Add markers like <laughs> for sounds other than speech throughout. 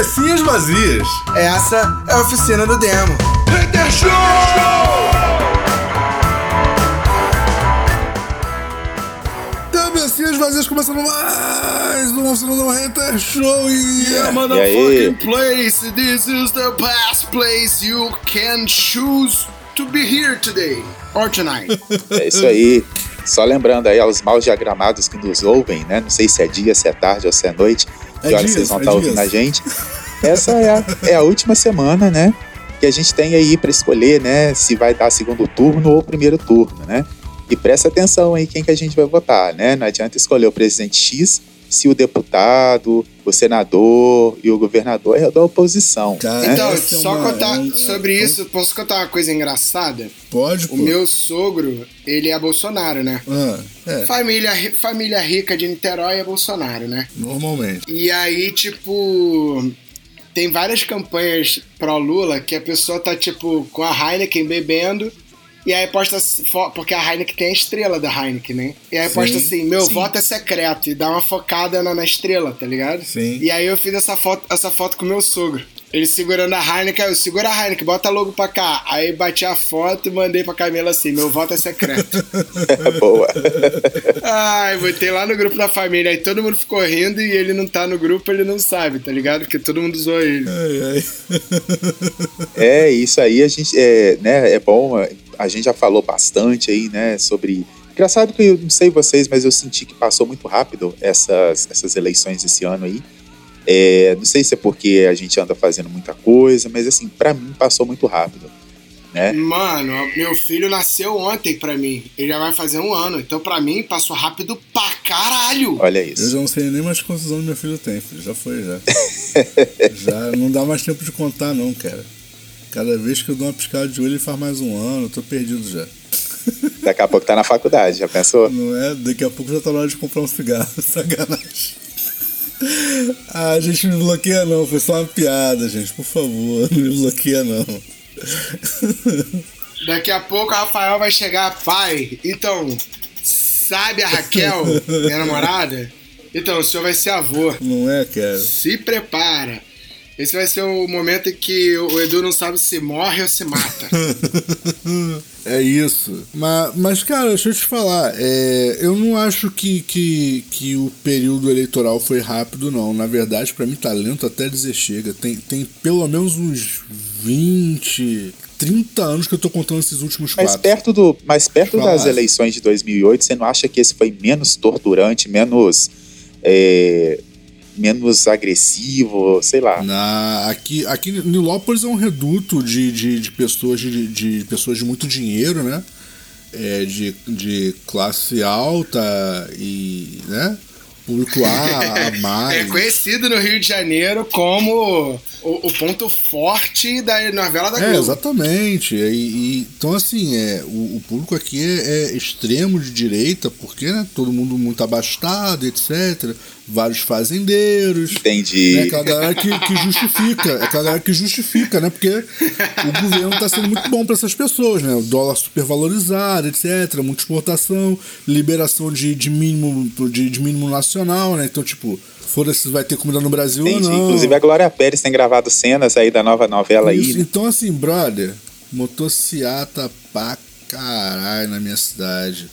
Cabecinhas vazias. Essa é a oficina do demo. Hater Show! Cabecinhas vazias começando mais uma oficina do Hater Show. E yeah, motherfucking place. This is the best place you can choose to be here today or tonight. <laughs> É isso aí. Só lembrando aí aos mal diagramados que nos ouvem, né? Não sei se é dia, se é tarde ou se é noite, é que hora vocês vão estar é tá ouvindo a gente. <laughs> Essa é a, é a última semana, né? Que a gente tem aí para escolher, né? Se vai dar segundo turno ou primeiro turno, né? E presta atenção aí quem que a gente vai votar, né? Não adianta escolher o presidente X se o deputado, o senador e o governador é da oposição. Cara, né? Então, só uma, contar é, sobre é, isso, posso contar uma coisa engraçada? Pode, O meu sogro, ele é Bolsonaro, né? Ah, é. família, família rica de Niterói é Bolsonaro, né? Normalmente. E aí, tipo, tem várias campanhas pró-Lula que a pessoa tá, tipo, com a Heineken bebendo e aí posta. Porque a Heineken tem a estrela da Heineken, né? E aí Sim. posta assim: meu Sim. voto é secreto. E dá uma focada na, na, estrela, tá ligado? Sim. E aí eu fiz essa foto, essa foto com meu sogro. Ele segurando a Heineken, eu segura a Heineken, bota logo pra cá. Aí bati a foto e mandei pra Camila assim: meu voto é secreto. <laughs> Boa. Ai, botei lá no grupo da família. Aí todo mundo ficou rindo e ele não tá no grupo, ele não sabe, tá ligado? Porque todo mundo zoou ele. Ai, ai. <laughs> É, isso aí a gente. É, né, é bom a gente já falou bastante aí, né, sobre. Engraçado que eu não sei vocês, mas eu senti que passou muito rápido essas, essas eleições esse ano aí. É, não sei se é porque a gente anda fazendo muita coisa, mas assim, para mim passou muito rápido. Né? Mano, meu filho nasceu ontem pra mim. Ele já vai fazer um ano. Então, pra mim, passou rápido pra caralho. Olha isso. Eu já não sei nem mais quantos anos meu filho tem, filho. Já foi, já. <laughs> já não dá mais tempo de contar, não, cara. Cada vez que eu dou uma piscada de olho, ele faz mais um ano, eu tô perdido já. Daqui a pouco tá na faculdade, já pensou? Não é? Daqui a pouco já tá na hora de comprar um cigarro, <laughs> sacanagem. Ah, a gente não me bloqueia não, foi só uma piada, gente, por favor, <laughs> não me bloqueia não. <laughs> Daqui a pouco o Rafael vai chegar, pai, então, sabe a Raquel, minha namorada? Então, o senhor vai ser avô. Não é, cara? Se prepara. Esse vai ser o momento em que o Edu não sabe se morre ou se mata. <laughs> é isso. Mas, mas, cara, deixa eu te falar. É, eu não acho que, que, que o período eleitoral foi rápido, não. Na verdade, para mim tá lento até dizer chega. Tem, tem pelo menos uns 20, 30 anos que eu tô contando esses últimos mas quatro. Perto do, mas perto das eleições de 2008, você não acha que esse foi menos torturante, menos... É, menos agressivo, sei lá. Na, aqui, aqui Nilópolis é um reduto de, de, de pessoas de, de pessoas de muito dinheiro, né? É, de, de classe alta e, né? Público A, a <laughs> mais. É conhecido no Rio de Janeiro como o, o ponto forte da novela da é, Globo. É, exatamente. E, e, então, assim, é, o, o público aqui é, é, extremo de direita, porque né, todo mundo muito abastado, etc vários fazendeiros. Entendi. Né? Aquela galera que, que justifica. É aquela galera que justifica, né? Porque o governo está sendo muito bom para essas pessoas, né? O dólar supervalorizado, etc. Muita exportação, liberação de, de, mínimo, de, de mínimo nacional, né? Então, tipo, foda-se vai ter comida no Brasil Entendi. ou não. Inclusive a Glória Pérez tem gravado cenas aí da nova novela Isso, aí. Então, assim, brother, motociata pra caralho na minha cidade.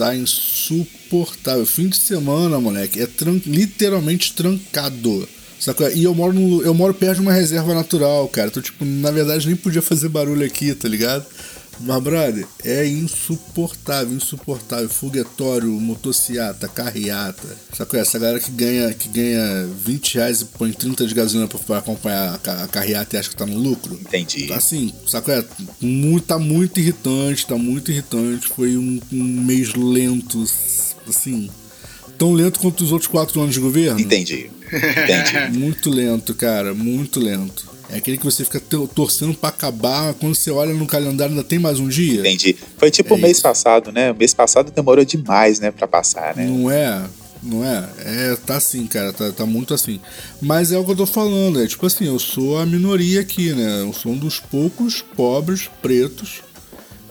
Tá insuportável. Fim de semana, moleque, é tran literalmente trancado. Sacou? E eu moro, no, eu moro perto de uma reserva natural, cara. Então, tipo, na verdade nem podia fazer barulho aqui, tá ligado? Mas, brother, é insuportável, insuportável. Foguetório, motociata, carreata. Sacou? Essa galera que ganha, que ganha 20 reais e põe 30 de gasolina pra, pra acompanhar a, a carreata e acha que tá no lucro. Entendi. Tá assim, sacou? É, muito, tá muito irritante, tá muito irritante. Foi um, um mês lento, assim. Tão lento quanto os outros quatro anos de governo. Entendi. Entendi. <laughs> muito lento, cara, muito lento. É aquele que você fica torcendo para acabar, quando você olha no calendário ainda tem mais um dia. Entendi. Foi tipo é o mês isso. passado, né? O mês passado demorou demais, né, para passar, né? Não é? Não é? É, tá assim, cara, tá, tá muito assim. Mas é o que eu tô falando, é tipo assim, eu sou a minoria aqui, né? Eu sou um dos poucos pobres pretos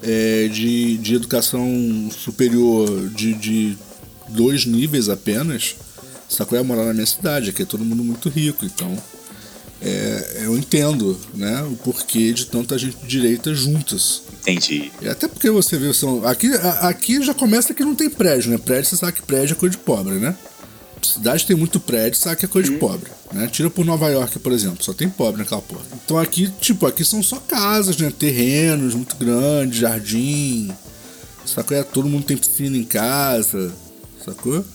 é, de, de educação superior de, de dois níveis apenas. Sacou? É morar na minha cidade, aqui é todo mundo muito rico, então é, eu entendo, né, o porquê de tanta gente de direita juntas. Entendi. E até porque você vê, são, aqui, aqui já começa que não tem prédio, né? Prédio, você sabe que prédio é coisa de pobre, né? Cidade tem muito prédio, sabe que é coisa de pobre, né? Tira por Nova York, por exemplo, só tem pobre naquela porra. Então aqui, tipo, aqui são só casas, né? Terrenos muito grandes, jardim, sacou? É, todo mundo tem piscina em casa, sacou?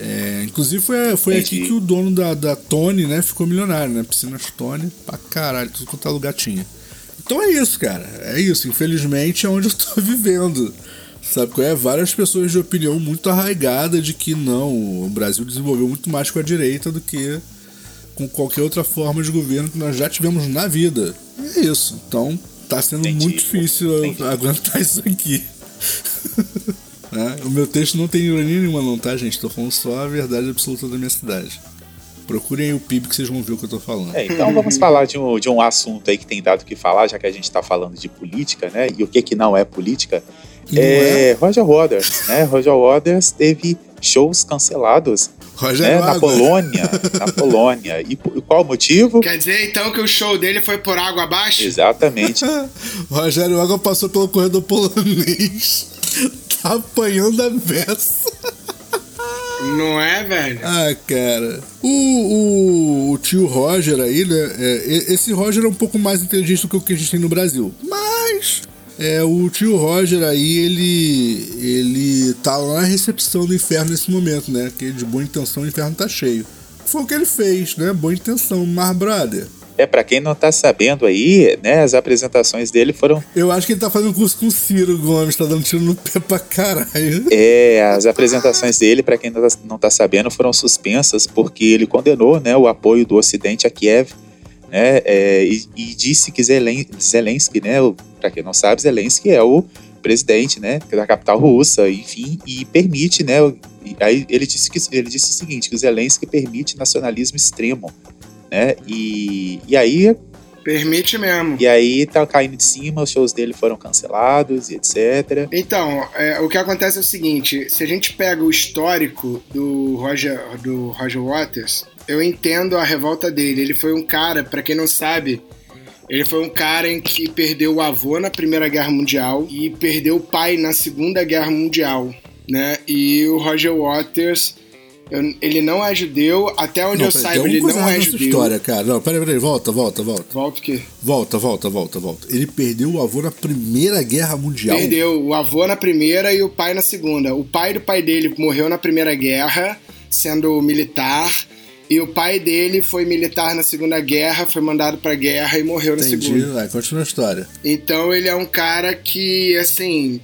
É, inclusive foi, foi aqui que o dono da, da Tony, né, ficou milionário, né? Piscinas Tony, pra caralho, tudo quanto é lugar tinha. Então é isso, cara. É isso. Infelizmente é onde eu tô <laughs> vivendo. Sabe qual é? Várias pessoas de opinião muito arraigada de que não, o Brasil desenvolveu muito mais com a direita do que com qualquer outra forma de governo que nós já tivemos na vida. E é isso. Então tá sendo Entendi. muito difícil Entendi. aguentar <laughs> isso aqui. Né? O meu texto não tem ironia nenhuma, não, tá, gente? Tô falando só a verdade absoluta da minha cidade. Procurem o PIB que vocês vão ver o que eu tô falando. É, então vamos falar de um, de um assunto aí que tem dado o que falar, já que a gente tá falando de política, né? E o que que não é política. É, é, Roger Waters, né? Roger Waters teve shows cancelados né? na Polônia, na <laughs> Polônia. E, e qual o motivo? Quer dizer então que o show dele foi por água abaixo? Exatamente. <laughs> Rogério Água passou pelo corredor polonês tá apanhando a beça. Não é, velho? Ah, cara. O, o, o, tio Roger aí, né? É, esse Roger é um pouco mais inteligente do que o que a gente tem no Brasil. Mas. É, o tio Roger aí, ele. Ele tá lá na recepção do inferno nesse momento, né? Que de boa intenção o inferno tá cheio. Foi o que ele fez, né? Boa intenção, mas brother. É, para quem não tá sabendo aí, né, as apresentações dele foram. Eu acho que ele tá fazendo curso com o Ciro Gomes, tá dando tiro no pé pra caralho. É, as apresentações dele, para quem não tá, não tá sabendo, foram suspensas porque ele condenou, né, o apoio do Ocidente a Kiev, né, é, e, e, disse que Zelensky, né, para quem não sabe, Zelensky é o presidente, né, da capital russa, enfim, e permite, né, aí ele disse que ele disse o seguinte, que Zelensky permite nacionalismo extremo né? E, e aí. Permite mesmo. E aí tá caindo de cima, os shows dele foram cancelados e etc. Então, é, o que acontece é o seguinte: se a gente pega o histórico do Roger, do Roger Waters, eu entendo a revolta dele. Ele foi um cara, para quem não sabe, ele foi um cara em que perdeu o avô na Primeira Guerra Mundial e perdeu o pai na Segunda Guerra Mundial, né? E o Roger Waters eu, ele não é judeu, até onde não, eu saiba, ele não é judeu. história, cara. Não, peraí, peraí, volta, volta, volta. Volta o quê? Volta, volta, volta, volta. Ele perdeu o avô na Primeira Guerra Mundial. Perdeu o avô na primeira e o pai na segunda. O pai do pai dele morreu na Primeira Guerra, sendo militar. E o pai dele foi militar na Segunda Guerra, foi mandado pra guerra e morreu na Entendi, segunda. vai, continua a história. Então ele é um cara que, assim,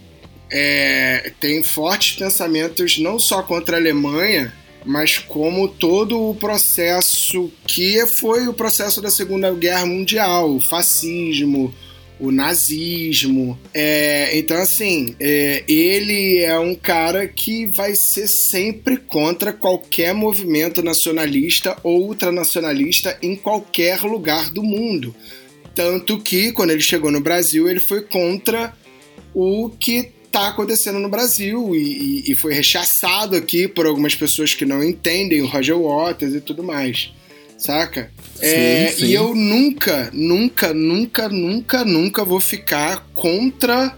é, tem fortes pensamentos não só contra a Alemanha, mas como todo o processo que foi o processo da Segunda Guerra Mundial, o fascismo, o nazismo. É, então, assim, é, ele é um cara que vai ser sempre contra qualquer movimento nacionalista ou ultranacionalista em qualquer lugar do mundo. Tanto que, quando ele chegou no Brasil, ele foi contra o que está acontecendo no Brasil e, e, e, foi rechaçado aqui por algumas pessoas que não entendem o Roger Waters e tudo mais, saca? Sim, é, sim. E eu nunca, nunca, nunca, nunca, nunca vou ficar contra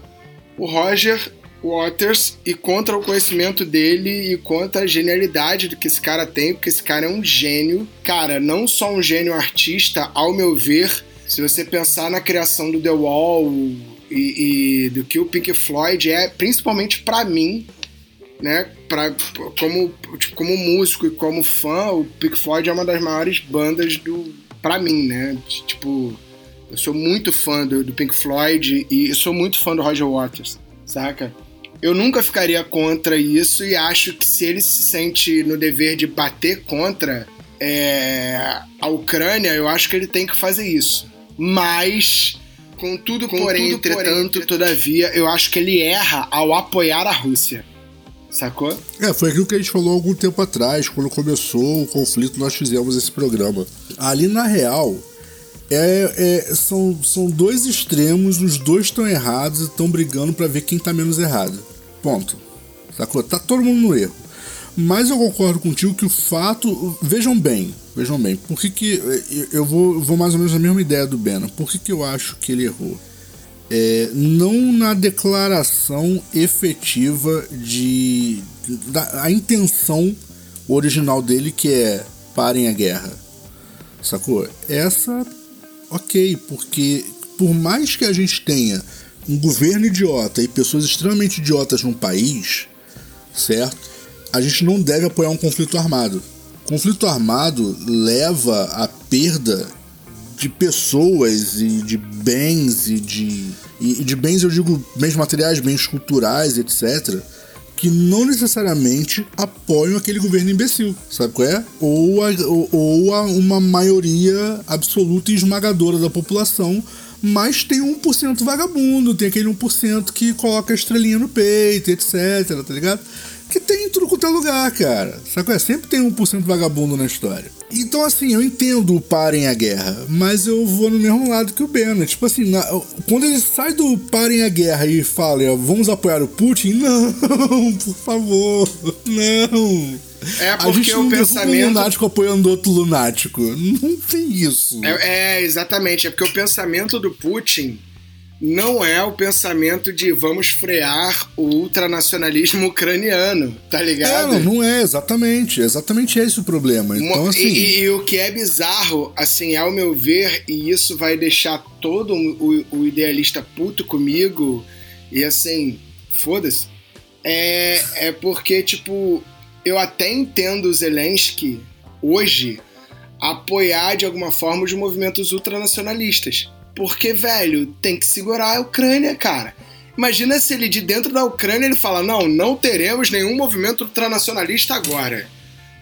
o Roger Waters e contra o conhecimento dele e contra a genialidade do que esse cara tem, porque esse cara é um gênio. Cara, não só um gênio artista, ao meu ver, se você pensar na criação do The Wall, e, e do que o Pink Floyd é, principalmente para mim, né? Pra, como, tipo, como músico e como fã, o Pink Floyd é uma das maiores bandas do para mim, né? Tipo, eu sou muito fã do, do Pink Floyd e sou muito fã do Roger Waters, saca? Eu nunca ficaria contra isso e acho que se ele se sente no dever de bater contra é, a Ucrânia, eu acho que ele tem que fazer isso. Mas Contudo, Contudo porém, entretanto, todavia, eu acho que ele erra ao apoiar a Rússia. Sacou? É, foi aquilo que a gente falou algum tempo atrás, quando começou o conflito, nós fizemos esse programa. Ali, na real, é, é, são, são dois extremos, os dois estão errados e estão brigando para ver quem tá menos errado. Ponto. Sacou? Tá todo mundo no erro. Mas eu concordo contigo que o fato. Vejam bem, vejam bem, por que, que eu vou, vou mais ou menos na mesma ideia do Bena. Por que, que eu acho que ele errou? É, não na declaração efetiva de. Da, a intenção original dele, que é parem a guerra. Sacou? Essa, ok, porque por mais que a gente tenha um governo idiota e pessoas extremamente idiotas num país, certo? A gente não deve apoiar um conflito armado. Conflito armado leva à perda de pessoas e de bens e de. E de bens eu digo bens materiais, bens culturais, etc que não necessariamente apoiam aquele governo imbecil, sabe qual é? Ou, a, ou, a uma maioria absoluta e esmagadora da população mas tem 1% vagabundo, tem aquele 1% que coloca a estrelinha no peito, etc, tá ligado? Que tem em tudo quanto é lugar, cara. Sabe? É? Sempre tem 1% vagabundo na história. Então, assim, eu entendo o parem a guerra, mas eu vou no mesmo lado que o Bena. Tipo assim, na, quando ele sai do parem a guerra e fala, vamos apoiar o Putin, <laughs> não, por favor, não. É porque a gente não o pensamento. Um lunático apoiando outro lunático. Não tem isso. É, é, exatamente. É porque o pensamento do Putin não é o pensamento de vamos frear o ultranacionalismo ucraniano, tá ligado? É, não, é, exatamente. Exatamente esse o problema. Então, assim... E, e, o que é bizarro, assim, ao meu ver, e isso vai deixar todo o, o idealista puto comigo, e assim, foda-se, é, é porque, tipo, eu até entendo o Zelensky hoje apoiar de alguma forma os movimentos ultranacionalistas. Porque, velho, tem que segurar a Ucrânia, cara. Imagina se ele de dentro da Ucrânia ele fala: não, não teremos nenhum movimento ultranacionalista agora.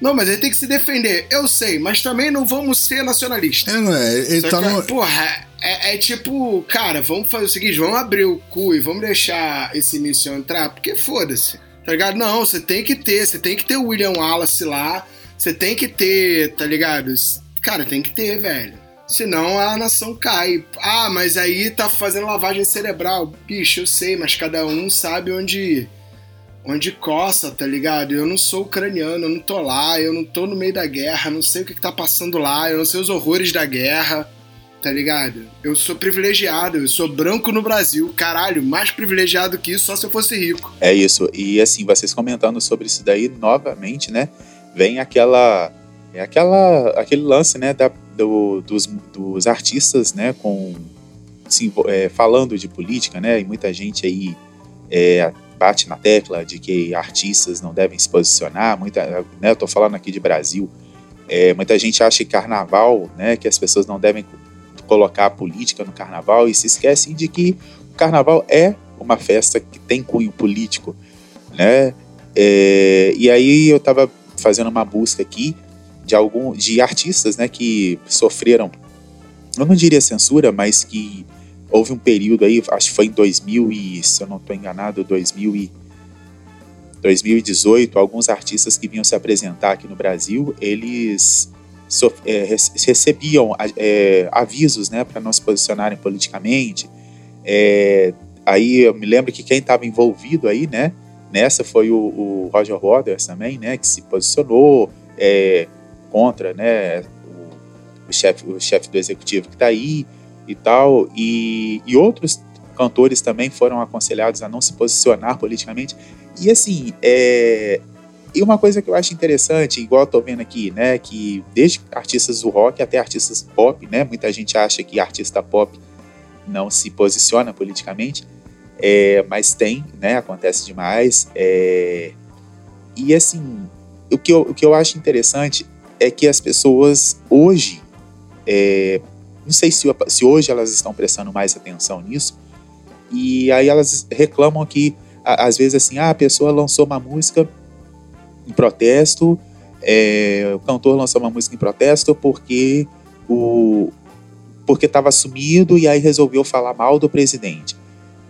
Não, mas ele tem que se defender. Eu sei, mas também não vamos ser nacionalistas. É, não é? Ele Só tá que, no... Porra, é, é, tipo, cara, vamos fazer o seguinte: vamos abrir o cu e vamos deixar esse início entrar, porque foda-se. Tá ligado? Não, você tem que ter, você tem que ter o William Wallace lá, você tem que ter, tá ligado? Cara, tem que ter, velho. Senão a nação cai. Ah, mas aí tá fazendo lavagem cerebral. Bicho, eu sei, mas cada um sabe onde onde coça, tá ligado? Eu não sou ucraniano, eu não tô lá, eu não tô no meio da guerra, não sei o que, que tá passando lá, eu não sei os horrores da guerra tá ligado? Eu sou privilegiado, eu sou branco no Brasil, caralho, mais privilegiado que isso só se eu fosse rico. É isso, e assim, vocês comentando sobre isso daí novamente, né? Vem aquela. É aquela, aquele lance, né, da, do, dos, dos artistas, né, com é, falando de política, né, e muita gente aí é, bate na tecla de que artistas não devem se posicionar, muita, né, eu tô falando aqui de Brasil, é, muita gente acha que carnaval, né, que as pessoas não devem colocar a política no carnaval e se esquecem de que o carnaval é uma festa que tem cunho político, né? É, e aí eu estava fazendo uma busca aqui de algum de artistas, né, que sofreram, eu não diria censura, mas que houve um período aí, acho que foi em 2000 e, se eu não estou enganado, 2000 e 2018, alguns artistas que vinham se apresentar aqui no Brasil, eles so, é, recebiam é, avisos né, para não se posicionarem politicamente. É, aí eu me lembro que quem estava envolvido aí, né, nessa foi o, o, Roger Waters também, né, que se posicionou é, contra né, o, chefe o chef do executivo que está aí e tal, e, e outros cantores também foram aconselhados a não se posicionar politicamente. E assim, é, e uma coisa que eu acho interessante, igual eu tô vendo aqui, né, que desde artistas do rock até artistas pop, né, muita gente acha que artista pop não se posiciona politicamente, é, mas tem, né, acontece demais. É, e assim, o que, eu, o que eu acho interessante é que as pessoas hoje, é, não sei se, se hoje elas estão prestando mais atenção nisso, e aí elas reclamam que, às vezes assim, ah, a pessoa lançou uma música em protesto. É, o cantor lançou uma música em protesto porque o porque estava sumido e aí resolveu falar mal do presidente.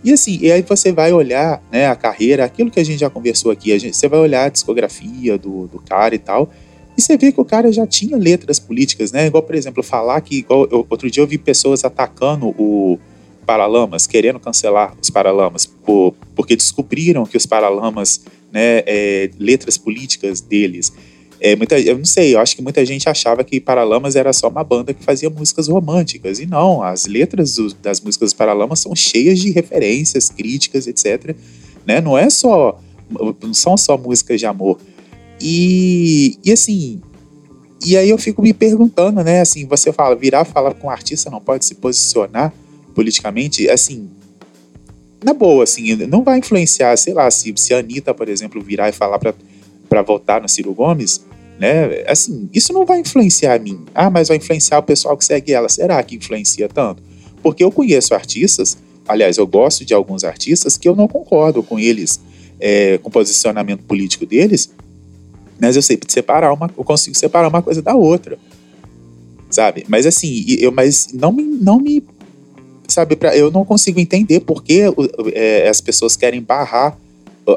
E assim, e aí você vai olhar né, a carreira, aquilo que a gente já conversou aqui, gente, você vai olhar a discografia do, do cara e tal, e você vê que o cara já tinha letras políticas, né? Igual, por exemplo, falar que. Igual, eu, outro dia eu vi pessoas atacando o Paralamas, querendo cancelar os Paralamas, por, porque descobriram que os Paralamas né, é, letras políticas deles. É, muita, eu não sei, eu acho que muita gente achava que Paralamas era só uma banda que fazia músicas românticas. E não, as letras do, das músicas do Paralamas são cheias de referências, críticas, etc. Né? Não é só. Não são só músicas de amor. E, e assim. E aí eu fico me perguntando, né? Assim, você fala, virar falar com um artista não pode se posicionar politicamente, assim. Na boa, assim, não vai influenciar, sei lá, se, se a Anitta, por exemplo, virar e falar para para votar no Ciro Gomes, né? Assim, isso não vai influenciar a mim. Ah, mas vai influenciar o pessoal que segue ela. Será que influencia tanto? Porque eu conheço artistas, aliás, eu gosto de alguns artistas que eu não concordo com eles, é, com o posicionamento político deles, mas eu sei separar uma, eu consigo separar uma coisa da outra, sabe? Mas assim, eu, mas não me, não me, sabe? Pra, eu não consigo entender por que é, as pessoas querem barrar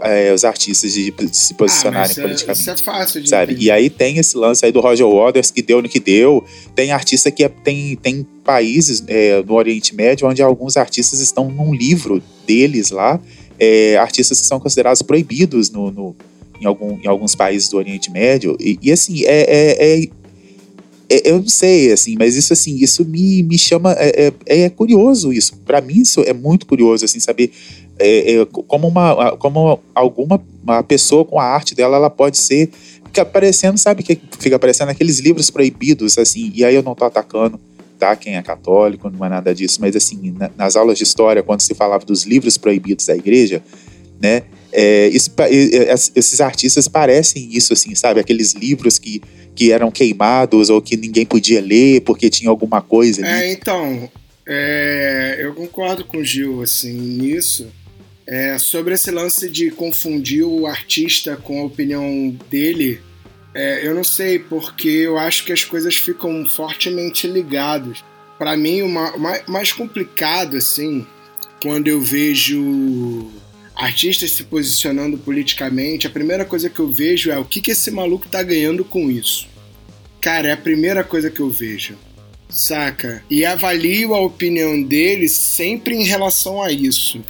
é, os artistas de, de se posicionarem ah, politicamente. Isso é fácil de sabe? E aí tem esse lance aí do Roger Waters que deu no que deu. Tem artista que é, tem, tem países é, no Oriente Médio onde alguns artistas estão num livro deles lá, é, artistas que são considerados proibidos no, no em, algum, em alguns países do Oriente Médio. E, e assim, é, é, é, é eu não sei, assim, mas isso assim, isso me, me chama. É, é, é curioso isso. Para mim, isso é muito curioso, assim, saber como uma como alguma uma pessoa com a arte dela ela pode ser fica aparecendo sabe que fica aparecendo aqueles livros proibidos assim e aí eu não tô atacando tá quem é católico não é nada disso mas assim na, nas aulas de história quando se falava dos livros proibidos da igreja né é, esses artistas parecem isso assim sabe aqueles livros que que eram queimados ou que ninguém podia ler porque tinha alguma coisa ali. É, então, é, eu concordo com o Gil assim nisso. É, sobre esse lance de confundir o artista com a opinião dele, é, eu não sei, porque eu acho que as coisas ficam fortemente ligadas. Para mim, o mais complicado, assim, quando eu vejo artistas se posicionando politicamente, a primeira coisa que eu vejo é o que, que esse maluco tá ganhando com isso. Cara, é a primeira coisa que eu vejo saca? E avalio a opinião dele sempre em relação a isso.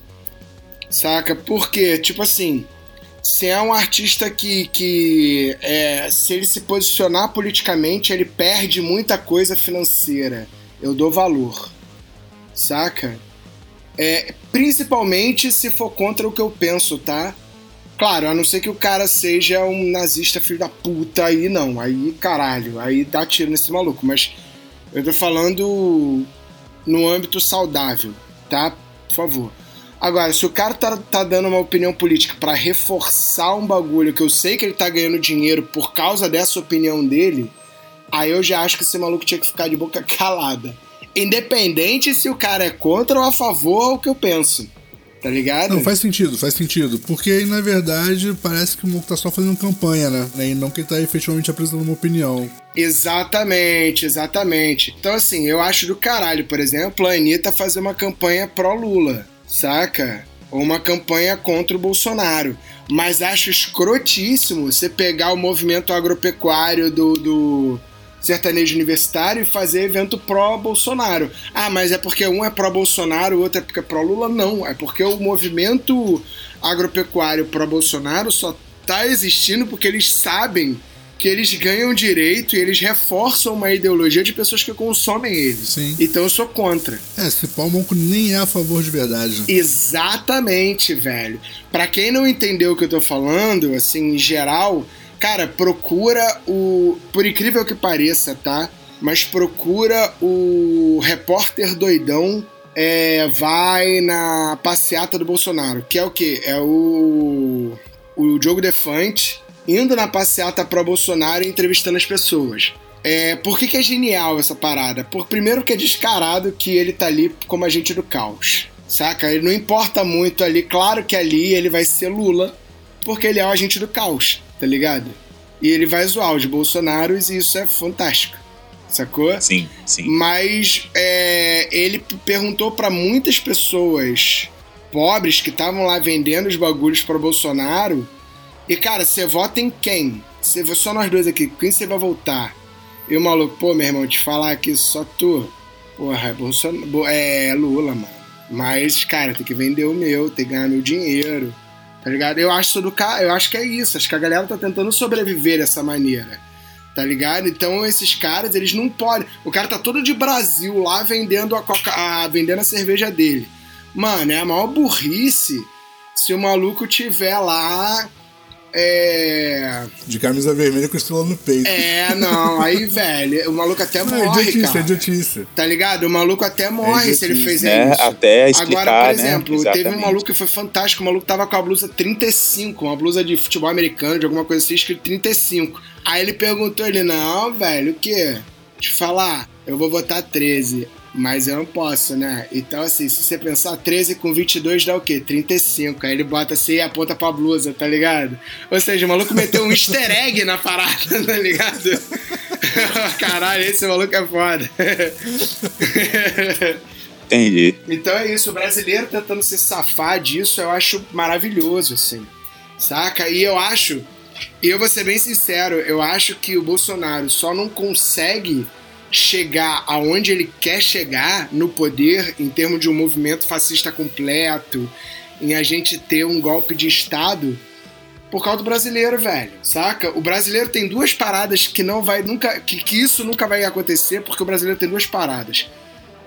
Saca? Porque, tipo assim, se é um artista que, que é, se ele se posicionar politicamente, ele perde muita coisa financeira. Eu dou valor. Saca? É, principalmente se for contra o que eu penso, tá? Claro, a não ser que o cara seja um nazista filho da puta, aí não. Aí, caralho, aí dá tiro nesse maluco. Mas eu tô falando no âmbito saudável, tá? Por favor. Agora, se o cara tá, tá dando uma opinião política para reforçar um bagulho que eu sei que ele tá ganhando dinheiro por causa dessa opinião dele, aí eu já acho que esse maluco tinha que ficar de boca <laughs> calada. Independente se o cara é contra ou a favor, é o que eu penso. Tá ligado? Não, faz sentido, faz sentido. Porque aí, na verdade, parece que o Moco tá só fazendo campanha, né? E não que ele tá efetivamente apresentando uma opinião. Exatamente, exatamente. Então, assim, eu acho do caralho, por exemplo, a Anitta fazer uma campanha pró-Lula saca? Ou uma campanha contra o Bolsonaro. Mas acho escrotíssimo você pegar o movimento agropecuário do, do sertanejo universitário e fazer evento pró-Bolsonaro. Ah, mas é porque um é pró-Bolsonaro, o outro é porque é pró-Lula? Não, é porque o movimento agropecuário pró-Bolsonaro só está existindo porque eles sabem que eles ganham direito e eles reforçam uma ideologia de pessoas que consomem eles. Sim. Então eu sou contra. É, se Palmonco nem é a favor de verdade. Exatamente, velho. Para quem não entendeu o que eu tô falando, assim, em geral, cara, procura o. Por incrível que pareça, tá? Mas procura o repórter doidão é, vai na passeata do Bolsonaro, que é o quê? É o. O Diogo Defante indo na passeata pro Bolsonaro e entrevistando as pessoas. É, por que, que é genial essa parada? Por primeiro que é descarado que ele tá ali como agente do caos. Saca? Ele não importa muito ali. Claro que ali ele vai ser Lula, porque ele é o agente do caos, tá ligado? E ele vai zoar os Bolsonaros e isso é fantástico. Sacou? Sim, sim. Mas é, ele perguntou para muitas pessoas pobres que estavam lá vendendo os bagulhos para Bolsonaro e, cara, você vota em quem? Você, só nós dois aqui, quem você vai votar? E o maluco, pô, meu irmão, te falar aqui só tu. Porra, é, Bolsonaro, é Lula, mano. Mas, cara, tem que vender o meu, tem que ganhar meu dinheiro. Tá ligado? Eu acho eu acho que é isso. Acho que a galera tá tentando sobreviver dessa maneira. Tá ligado? Então esses caras, eles não podem. O cara tá todo de Brasil lá vendendo a, coca... a... vendendo a cerveja dele. Mano, é a maior burrice se o maluco tiver lá é. De camisa vermelha com estrela no peito. É, não, aí, velho, o maluco até morre. Não, é idiotice, cara. é idiotice. Tá ligado? O maluco até morre é se ele fez é, isso. Até explicar, Agora, por né? exemplo, né? teve um maluco que foi fantástico. O maluco tava com a blusa 35, uma blusa de futebol americano, de alguma coisa assim, escrito 35. Aí ele perguntou, ele, não, velho, o quê? Te falar, eu vou votar 13. Mas eu não posso, né? Então, assim, se você pensar 13 com 22 dá o quê? 35. Aí ele bota assim e aponta pra blusa, tá ligado? Ou seja, o maluco meteu um easter egg na parada, <laughs> tá ligado? <laughs> Caralho, esse maluco é foda. Entendi. Então é isso, o brasileiro tentando se safar disso, eu acho maravilhoso, assim. Saca? E eu acho, e eu vou ser bem sincero, eu acho que o Bolsonaro só não consegue chegar aonde ele quer chegar no poder, em termos de um movimento fascista completo, em a gente ter um golpe de Estado, por causa do brasileiro, velho, saca? O brasileiro tem duas paradas que não vai nunca. Que, que isso nunca vai acontecer, porque o brasileiro tem duas paradas.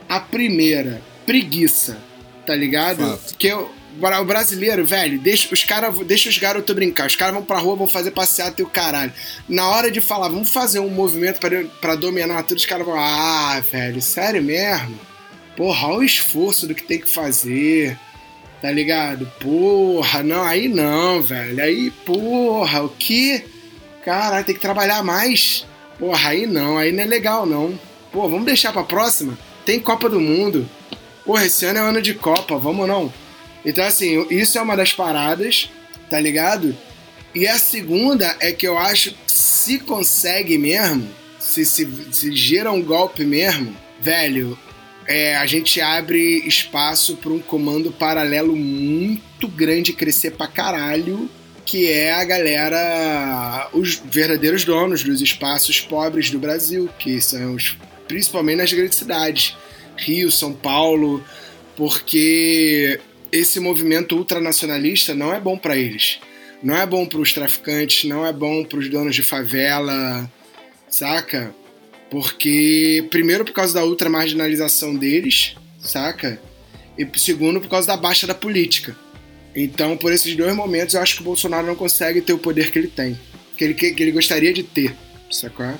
A primeira, preguiça, tá ligado? Fato. Que eu, o brasileiro, velho, deixa os caras, deixa os garotos brincar. Os caras vão pra rua, vão fazer passeata e o caralho. Na hora de falar, vamos fazer um movimento para dominar tudo, os caras vão, ah, velho, sério mesmo? Porra, olha o esforço do que tem que fazer. Tá ligado? Porra, não, aí não, velho. Aí, porra, o que? Caralho, tem que trabalhar mais. Porra, aí não, aí não é legal, não. Pô, vamos deixar pra próxima? Tem Copa do Mundo. Porra, esse ano é ano de Copa, vamos não? Então, assim, isso é uma das paradas, tá ligado? E a segunda é que eu acho que se consegue mesmo, se, se, se gira um golpe mesmo, velho, é, a gente abre espaço para um comando paralelo muito grande crescer pra caralho, que é a galera, os verdadeiros donos dos espaços pobres do Brasil, que são os, principalmente nas grandes cidades, Rio, São Paulo, porque esse movimento ultranacionalista não é bom para eles. Não é bom para os traficantes, não é bom para os donos de favela, saca? Porque, primeiro, por causa da ultramarginalização deles, saca? E segundo, por causa da baixa da política. Então, por esses dois momentos, eu acho que o Bolsonaro não consegue ter o poder que ele tem, que ele, que, ele gostaria de ter, sacou?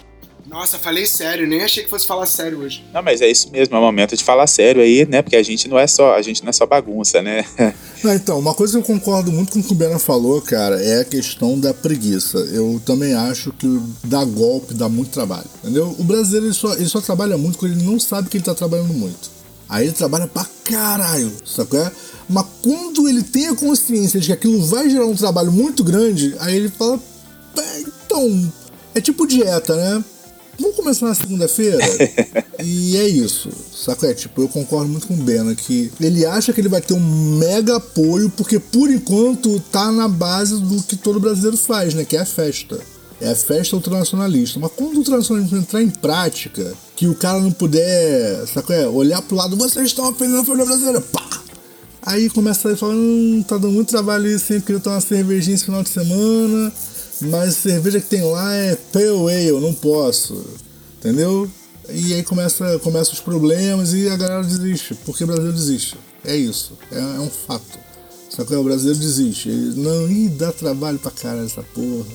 Nossa, falei sério, nem achei que fosse falar sério hoje. Não, mas é isso mesmo, é o momento de falar sério aí, né? Porque a gente não é só, a gente não é só bagunça, né? <laughs> Não, então, uma coisa que eu concordo muito com o que o Bena falou, cara, é a questão da preguiça. Eu também acho que dar golpe dá muito trabalho, entendeu? O brasileiro ele só, ele só trabalha muito quando ele não sabe que ele tá trabalhando muito. Aí ele trabalha pra caralho, sabe? É? Mas quando ele tem a consciência de que aquilo vai gerar um trabalho muito grande, aí ele fala, então, é tipo dieta, né? Vamos começar na segunda-feira? <laughs> e é isso. Saco é, tipo, eu concordo muito com o Bena que ele acha que ele vai ter um mega apoio, porque por enquanto tá na base do que todo brasileiro faz, né? Que é a festa. É a festa ultranacionalista. Mas quando o ultranacionalismo entrar em prática, que o cara não puder, saco é, olhar pro lado, vocês estão ofendendo a família brasileira, pá! Aí começa a falar, hum, tá dando muito trabalho isso, hein? Queria tomar uma cervejinha esse final de semana mas cerveja que tem lá é Pale Ale, não posso. Entendeu? E aí começa, começa os problemas e a galera desiste, porque o brasileiro desiste. É isso, é, é um fato. Só que o brasileiro desiste. Ele, não, ih, dá trabalho pra caralho essa porra.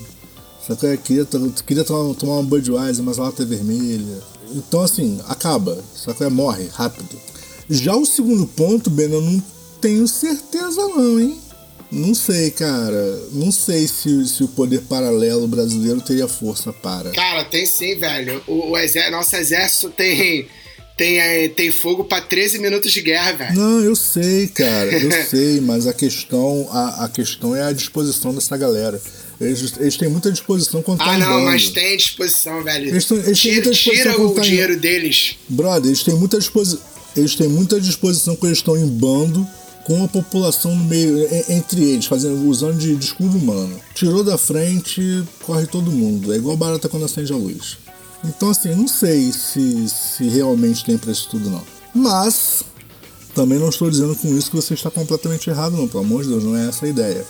Só que queria, queria tomar, tomar uma Budweiser, mas a lata é vermelha. Então assim, acaba. Só que morre rápido. Já o segundo ponto, Ben, eu não tenho certeza não, hein? Não sei, cara. Não sei se, se o poder paralelo brasileiro teria força para. Cara, tem sim, velho. O, o exército, nosso exército tem. Tem, é, tem fogo para 13 minutos de guerra, velho. Não, eu sei, cara, eu <laughs> sei, mas a questão, a, a questão é a disposição dessa galera. Eles, eles têm muita disposição quando Ah, não, mas tem disposição, velho. Eles, têm, eles tira, têm tira o dinheiro deles. Brother, eles têm muita disposição. Eles têm muita disposição quando eles estão em bando com a população no meio, entre eles, fazendo, usando de, de escudo humano. Tirou da frente, corre todo mundo. É igual barata quando acende a luz. Então, assim, não sei se, se realmente tem pra isso tudo, não. Mas, também não estou dizendo com isso que você está completamente errado, não. Pelo amor de Deus, não é essa a ideia.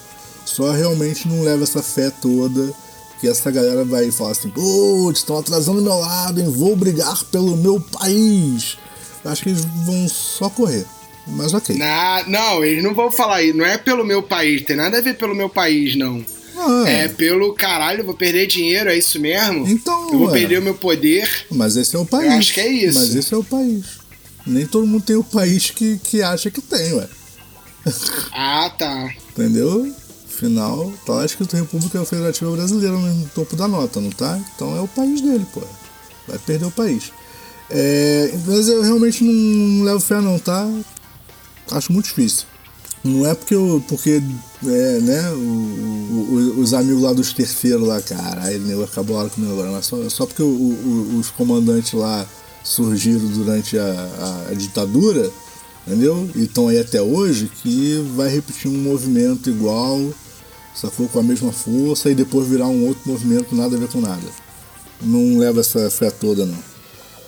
Só realmente não leva essa fé toda que essa galera vai falar assim: putz, estão atrasando meu lado, hein? Vou brigar pelo meu país. Acho que eles vão só correr. Mas ok. Não, não, eles não vão falar isso. Não é pelo meu país, tem nada a ver pelo meu país, não. Ah, é. é pelo caralho, vou perder dinheiro, é isso mesmo? Então. Eu vou é. perder o meu poder. Mas esse é o país. Eu acho que é isso. Mas esse é o país. Nem todo mundo tem o país que, que acha que tem, ué. Ah, tá. Entendeu? Afinal, tá lá escrito República Federativa Brasileira no topo da nota, não tá? Então é o país dele, pô. Vai perder o país. É, mas eu realmente não levo fé não, tá? Acho muito difícil. Não é porque eu. Porque, é, né, o, o, os amigos lá dos terceiros lá, cara, aí acabou lá comigo agora, mas só, só porque o, os comandantes lá surgiram durante a, a, a ditadura, entendeu? E estão aí até hoje, que vai repetir um movimento igual, sacou? Com a mesma força e depois virar um outro movimento nada a ver com nada. Não leva essa fé toda, não.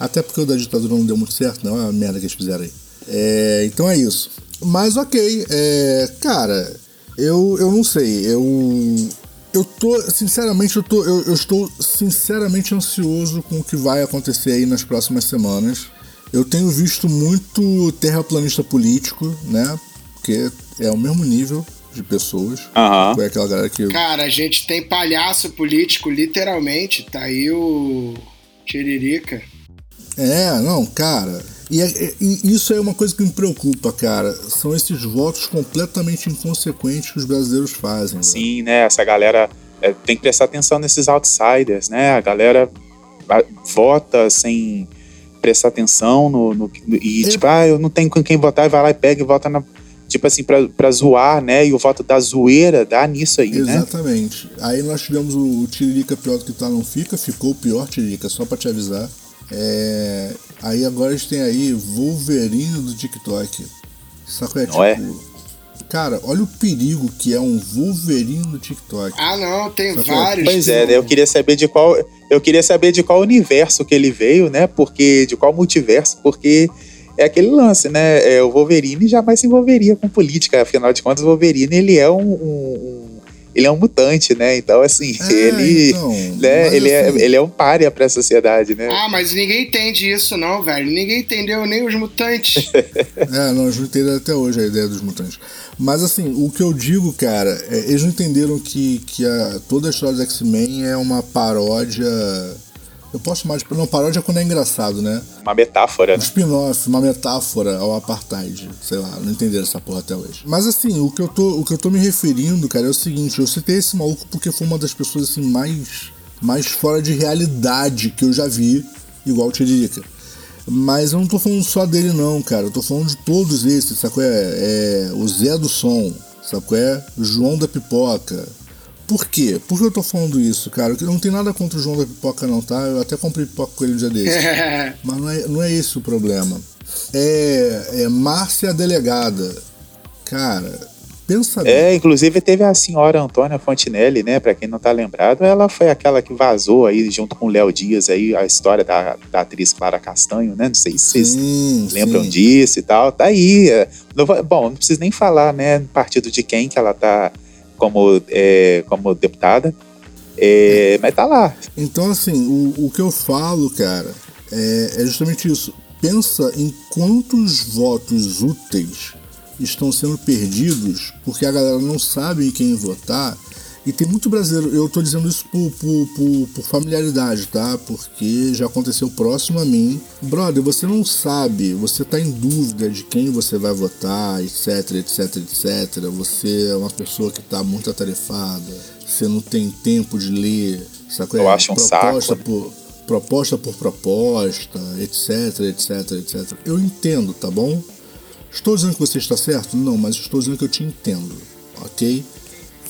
Até porque o da ditadura não deu muito certo, não é a merda que eles fizeram aí. É, então é isso. Mas ok, é, cara, eu, eu não sei, eu. Eu tô, sinceramente, eu, tô, eu, eu estou sinceramente ansioso com o que vai acontecer aí nas próximas semanas. Eu tenho visto muito terraplanista político, né? Porque é o mesmo nível de pessoas. Uhum. Foi aquela galera que. Cara, a gente tem palhaço político, literalmente. Tá aí o Tiririca. É, não, cara. E, é, e, isso é uma coisa que me preocupa, cara. São esses votos completamente inconsequentes que os brasileiros fazem. Sim, né? Essa galera é, tem que prestar atenção nesses outsiders, né? A galera vota sem prestar atenção no, no e é. tipo, ah, eu não tenho com quem votar, e vai lá e pega e vota na tipo assim, pra, pra zoar, né? E o voto da zoeira dá nisso aí, né? Exatamente. Né? Aí nós tivemos o, o Tiririca pior do que tá não fica, ficou o pior Tiririca, só pra te avisar. É, aí agora a gente tem aí Wolverine do TikTok. Saco é tipo. É? Cara, olha o perigo que é um Wolverine do TikTok. Ah, não, tem Saco vários. Pois é, né? Eu queria saber de qual. Eu queria saber de qual universo que ele veio, né? Porque. De qual multiverso, porque é aquele lance, né? É, o Wolverine jamais se envolveria com política, afinal de contas, o Wolverine ele é um, um, ele é um mutante, né? Então, assim, é, ele, então, né? ele, é, assim... é, ele é um párea pra sociedade, né? Ah, mas ninguém entende isso, não, velho. Ninguém entendeu nem os mutantes. <laughs> é, não, eles não entenderam até hoje a ideia dos mutantes. Mas, assim, o que eu digo, cara, é, eles não entenderam que, que a, toda a história do X-Men é uma paródia eu posso chamar de. Não, paródia quando é engraçado, né? Uma metáfora, um né? spin-off, uma metáfora ao apartheid. Sei lá, não entenderam essa porra até hoje. Mas assim, o que eu tô, o que eu tô me referindo, cara, é o seguinte: eu citei esse maluco porque foi uma das pessoas assim mais, mais fora de realidade que eu já vi, igual o Tiririca. Mas eu não tô falando só dele, não, cara. Eu tô falando de todos esses, sabe? É, é o Zé do Som, sabe? É João da Pipoca, por quê? Por que eu tô falando isso, cara? Eu não tem nada contra o João da Pipoca, não, tá? Eu até comprei pipoca com ele um dia desse. <laughs> Mas não é, não é esse o problema. É, é Márcia Delegada. Cara, pensa bem. É, inclusive teve a senhora Antônia Fontinelli, né? Pra quem não tá lembrado, ela foi aquela que vazou aí junto com o Léo Dias aí a história da, da atriz Clara Castanho, né? Não sei se vocês sim, lembram sim. disso e tal. Tá aí. É, bom, não preciso nem falar, né? Partido de quem que ela tá como, é, como deputada. É, mas tá lá. Então, assim, o, o que eu falo, cara, é, é justamente isso. Pensa em quantos votos úteis estão sendo perdidos porque a galera não sabe em quem votar e tem muito brasileiro, eu tô dizendo isso por, por, por, por, familiaridade, tá? Porque já aconteceu próximo a mim. Brother, você não sabe, você tá em dúvida de quem você vai votar, etc, etc, etc. Você é uma pessoa que tá muito atarefada, você não tem tempo de ler, sabe? Eu acho um proposta saco. Por, proposta por proposta, etc, etc, etc. Eu entendo, tá bom? Estou dizendo que você está certo? Não, mas estou dizendo que eu te entendo, ok?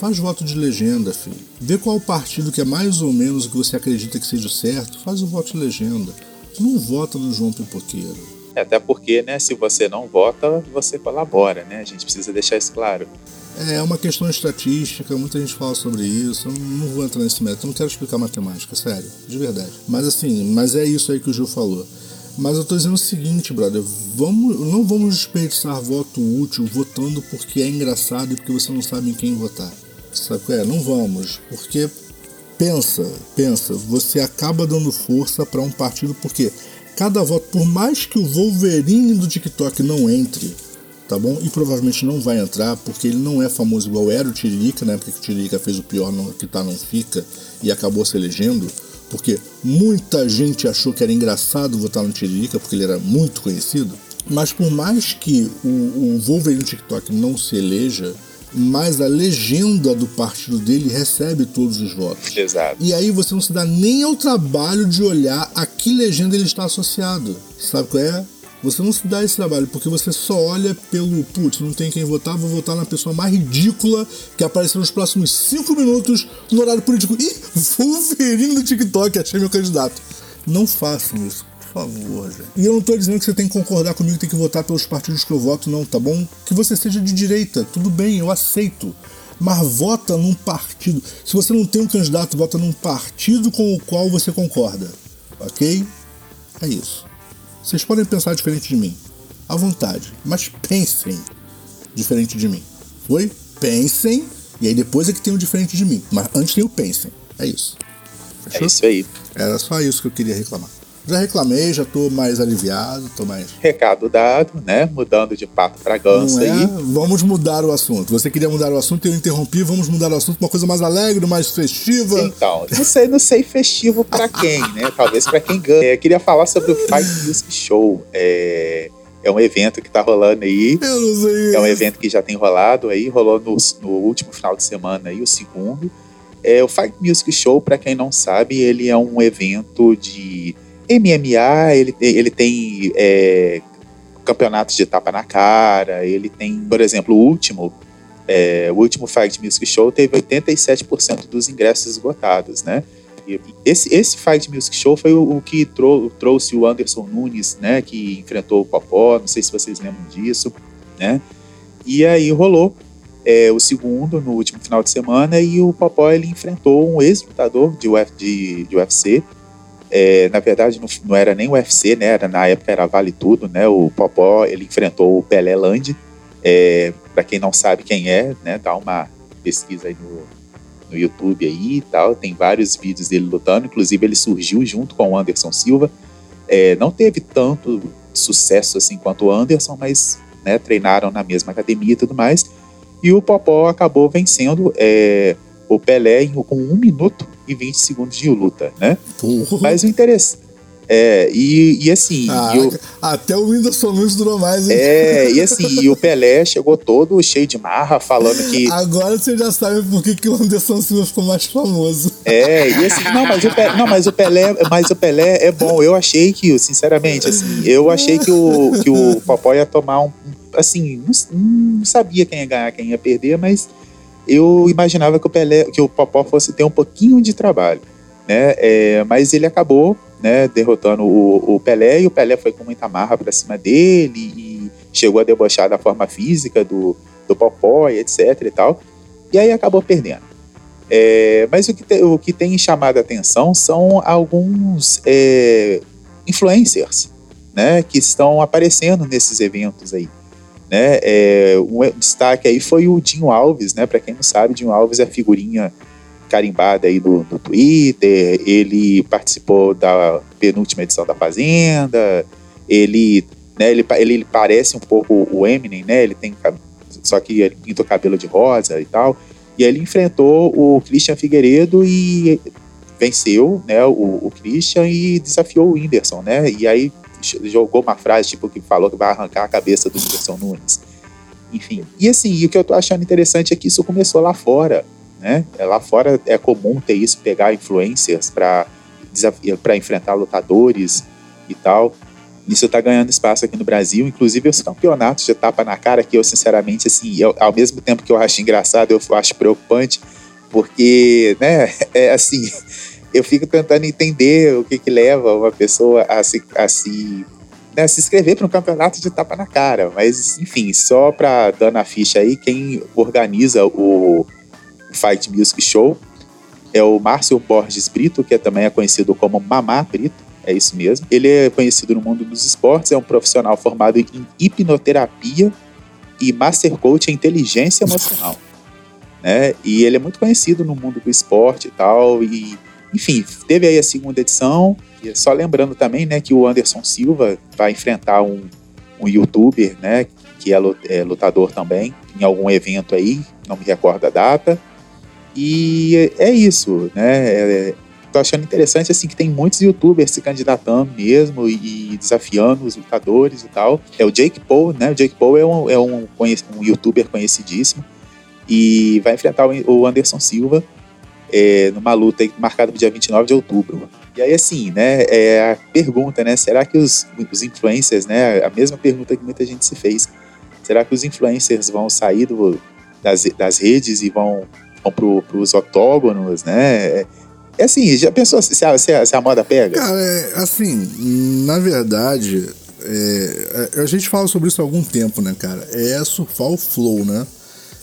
Faz voto de legenda, filho. Vê qual o partido que é mais ou menos o que você acredita que seja certo, faz o voto de legenda. Não vota no João Pipoqueiro. É, até porque, né, se você não vota, você colabora, né? A gente precisa deixar isso claro. É, é uma questão estatística, muita gente fala sobre isso. Eu não vou entrar nesse método, não quero explicar matemática, sério, de verdade. Mas assim, mas é isso aí que o Gil falou. Mas eu tô dizendo o seguinte, brother, vamos, não vamos desperdiçar voto útil votando porque é engraçado e porque você não sabe em quem votar. Sabe é? Não vamos. Porque pensa, pensa, você acaba dando força para um partido porque cada voto, por mais que o Wolverine do TikTok não entre, tá bom? E provavelmente não vai entrar, porque ele não é famoso igual era o Tiririca, né? Porque o Tiririca fez o pior não, que tá não fica e acabou se elegendo. Porque muita gente achou que era engraçado votar no Tiririca, porque ele era muito conhecido. Mas por mais que o, o Wolverine do TikTok não se eleja, mas a legenda do partido dele recebe todos os votos. Exato. E aí você não se dá nem ao trabalho de olhar a que legenda ele está associado. Sabe qual é? Você não se dá esse trabalho, porque você só olha pelo, putz, não tem quem votar, vou votar na pessoa mais ridícula que aparecer nos próximos 5 minutos no horário político. Ih, Wolverine do TikTok, achei meu candidato. Não façam isso favor, gente. E eu não tô dizendo que você tem que concordar comigo, tem que votar pelos partidos que eu voto, não, tá bom? Que você seja de direita, tudo bem, eu aceito. Mas vota num partido. Se você não tem um candidato, vota num partido com o qual você concorda. Ok? É isso. Vocês podem pensar diferente de mim. À vontade. Mas pensem diferente de mim. Foi? Pensem. E aí depois é que tem o diferente de mim. Mas antes tem o pensem. É isso. Fechou? É isso aí. Era só isso que eu queria reclamar. Já reclamei, já tô mais aliviado, tô mais. Recado dado, né? Mudando de pato pra ganso é? aí. Vamos mudar o assunto. Você queria mudar o assunto, eu interrompi, vamos mudar o assunto pra uma coisa mais alegre, mais festiva. Então, não sei, não sei festivo pra quem, né? Talvez pra quem ganha. Eu queria falar sobre o Fight Music Show. É. É um evento que tá rolando aí. Eu não sei. É um evento que já tem rolado aí, rolou no, no último final de semana aí, o segundo. É, o Fight Music Show, para quem não sabe, ele é um evento de MMA, ele, ele tem é, campeonatos de tapa na cara, ele tem, por exemplo, o último, é, o último Fight Music Show teve 87% dos ingressos esgotados, né? E esse, esse Fight Music Show foi o, o que trou trouxe o Anderson Nunes, né? Que enfrentou o Popó, não sei se vocês lembram disso, né? E aí rolou é, o segundo no último final de semana e o Popó ele enfrentou um ex-lutador de, Uf, de, de UFC, é, na verdade, não, não, era nem o UFC, né? Era, na época era Vale Tudo, né? O Popó, ele enfrentou o Pelé Land. É, para quem não sabe quem é, né? Dá uma pesquisa aí no, no YouTube aí e tal. Tem vários vídeos dele lutando. Inclusive, ele surgiu junto com o Anderson Silva. É, não teve tanto sucesso assim quanto o Anderson, mas né, treinaram na mesma academia e tudo mais. E o Popó acabou vencendo é, o Pelé com um minuto e 20 segundos de luta, né? Mas o interesse. É, e, e assim. Ah, e o, até o Whindersson Nunes durou mais, hein? É, e assim, e o Pelé chegou todo cheio de marra, falando que. Agora você já sabe por que, que o Anderson Silva ficou mais famoso. É, e assim, não, mas o Pelé, não, mas o Pelé, mas o Pelé é bom. Eu achei que, sinceramente, assim, eu achei que o, que o Popó ia tomar um. Assim, não, não sabia quem ia ganhar, quem ia perder, mas eu imaginava que o Pelé, que o Popó fosse ter um pouquinho de trabalho, né? É, mas ele acabou, né, derrotando o, o, Pelé e o Pelé foi com muita marra para cima dele e chegou a debochar da forma física do, do Popó e etc e tal. E aí acabou perdendo. É, mas o que, te, o que tem chamado a atenção são alguns é, influencers, né, que estão aparecendo nesses eventos aí. Né? É, um destaque aí foi o Dinho Alves, né? Para quem não sabe, Dinho Alves é figurinha carimbada aí do, do Twitter, ele participou da penúltima edição da Fazenda, ele, né, ele, ele, ele parece um pouco o Eminem, né? Ele tem só que ele pintou cabelo de rosa e tal. E ele enfrentou o Christian Figueiredo e venceu, né, o, o Christian e desafiou o Whindersson, né? E aí jogou uma frase tipo que falou que vai arrancar a cabeça do Whindersson Nunes. Enfim. E assim, o que eu tô achando interessante é que isso começou lá fora, né? É, lá fora é comum ter isso, pegar influencers para para enfrentar lutadores e tal. Isso está ganhando espaço aqui no Brasil, inclusive os campeonatos de tapa na cara que eu sinceramente assim, eu, ao mesmo tempo que eu acho engraçado, eu acho preocupante, porque, né, <laughs> é assim, eu fico tentando entender o que, que leva uma pessoa a se, a se, né, se inscrever para um campeonato de tapa na cara. Mas, enfim, só para dando a ficha aí, quem organiza o Fight Music Show é o Márcio Borges Brito, que também é conhecido como Mamá Brito. É isso mesmo. Ele é conhecido no mundo dos esportes, é um profissional formado em hipnoterapia e Master Coach em inteligência emocional. né? E ele é muito conhecido no mundo do esporte e tal. E, enfim, teve aí a segunda edição. E só lembrando também, né, que o Anderson Silva vai enfrentar um, um youtuber, né, que é, é lutador também, em algum evento aí, não me recordo a data. E é isso, né? É, tô achando interessante assim que tem muitos youtubers se candidatando mesmo e, desafiando os lutadores e tal. É o Jake Paul, né? O Jake Paul é um, é um, um youtuber conhecidíssimo e vai enfrentar o Anderson Silva é, numa luta marcada para o dia 29 de outubro. E aí, assim, né, é a pergunta, né, será que os, os influencers, né, a mesma pergunta que muita gente se fez, será que os influencers vão sair do, das, das redes e vão, vão para os octógonos, né? É assim, já pensou se a, se a, se a moda pega? Cara, é, assim, na verdade, é, é, a gente fala sobre isso há algum tempo, né, cara? É surfar o flow, né?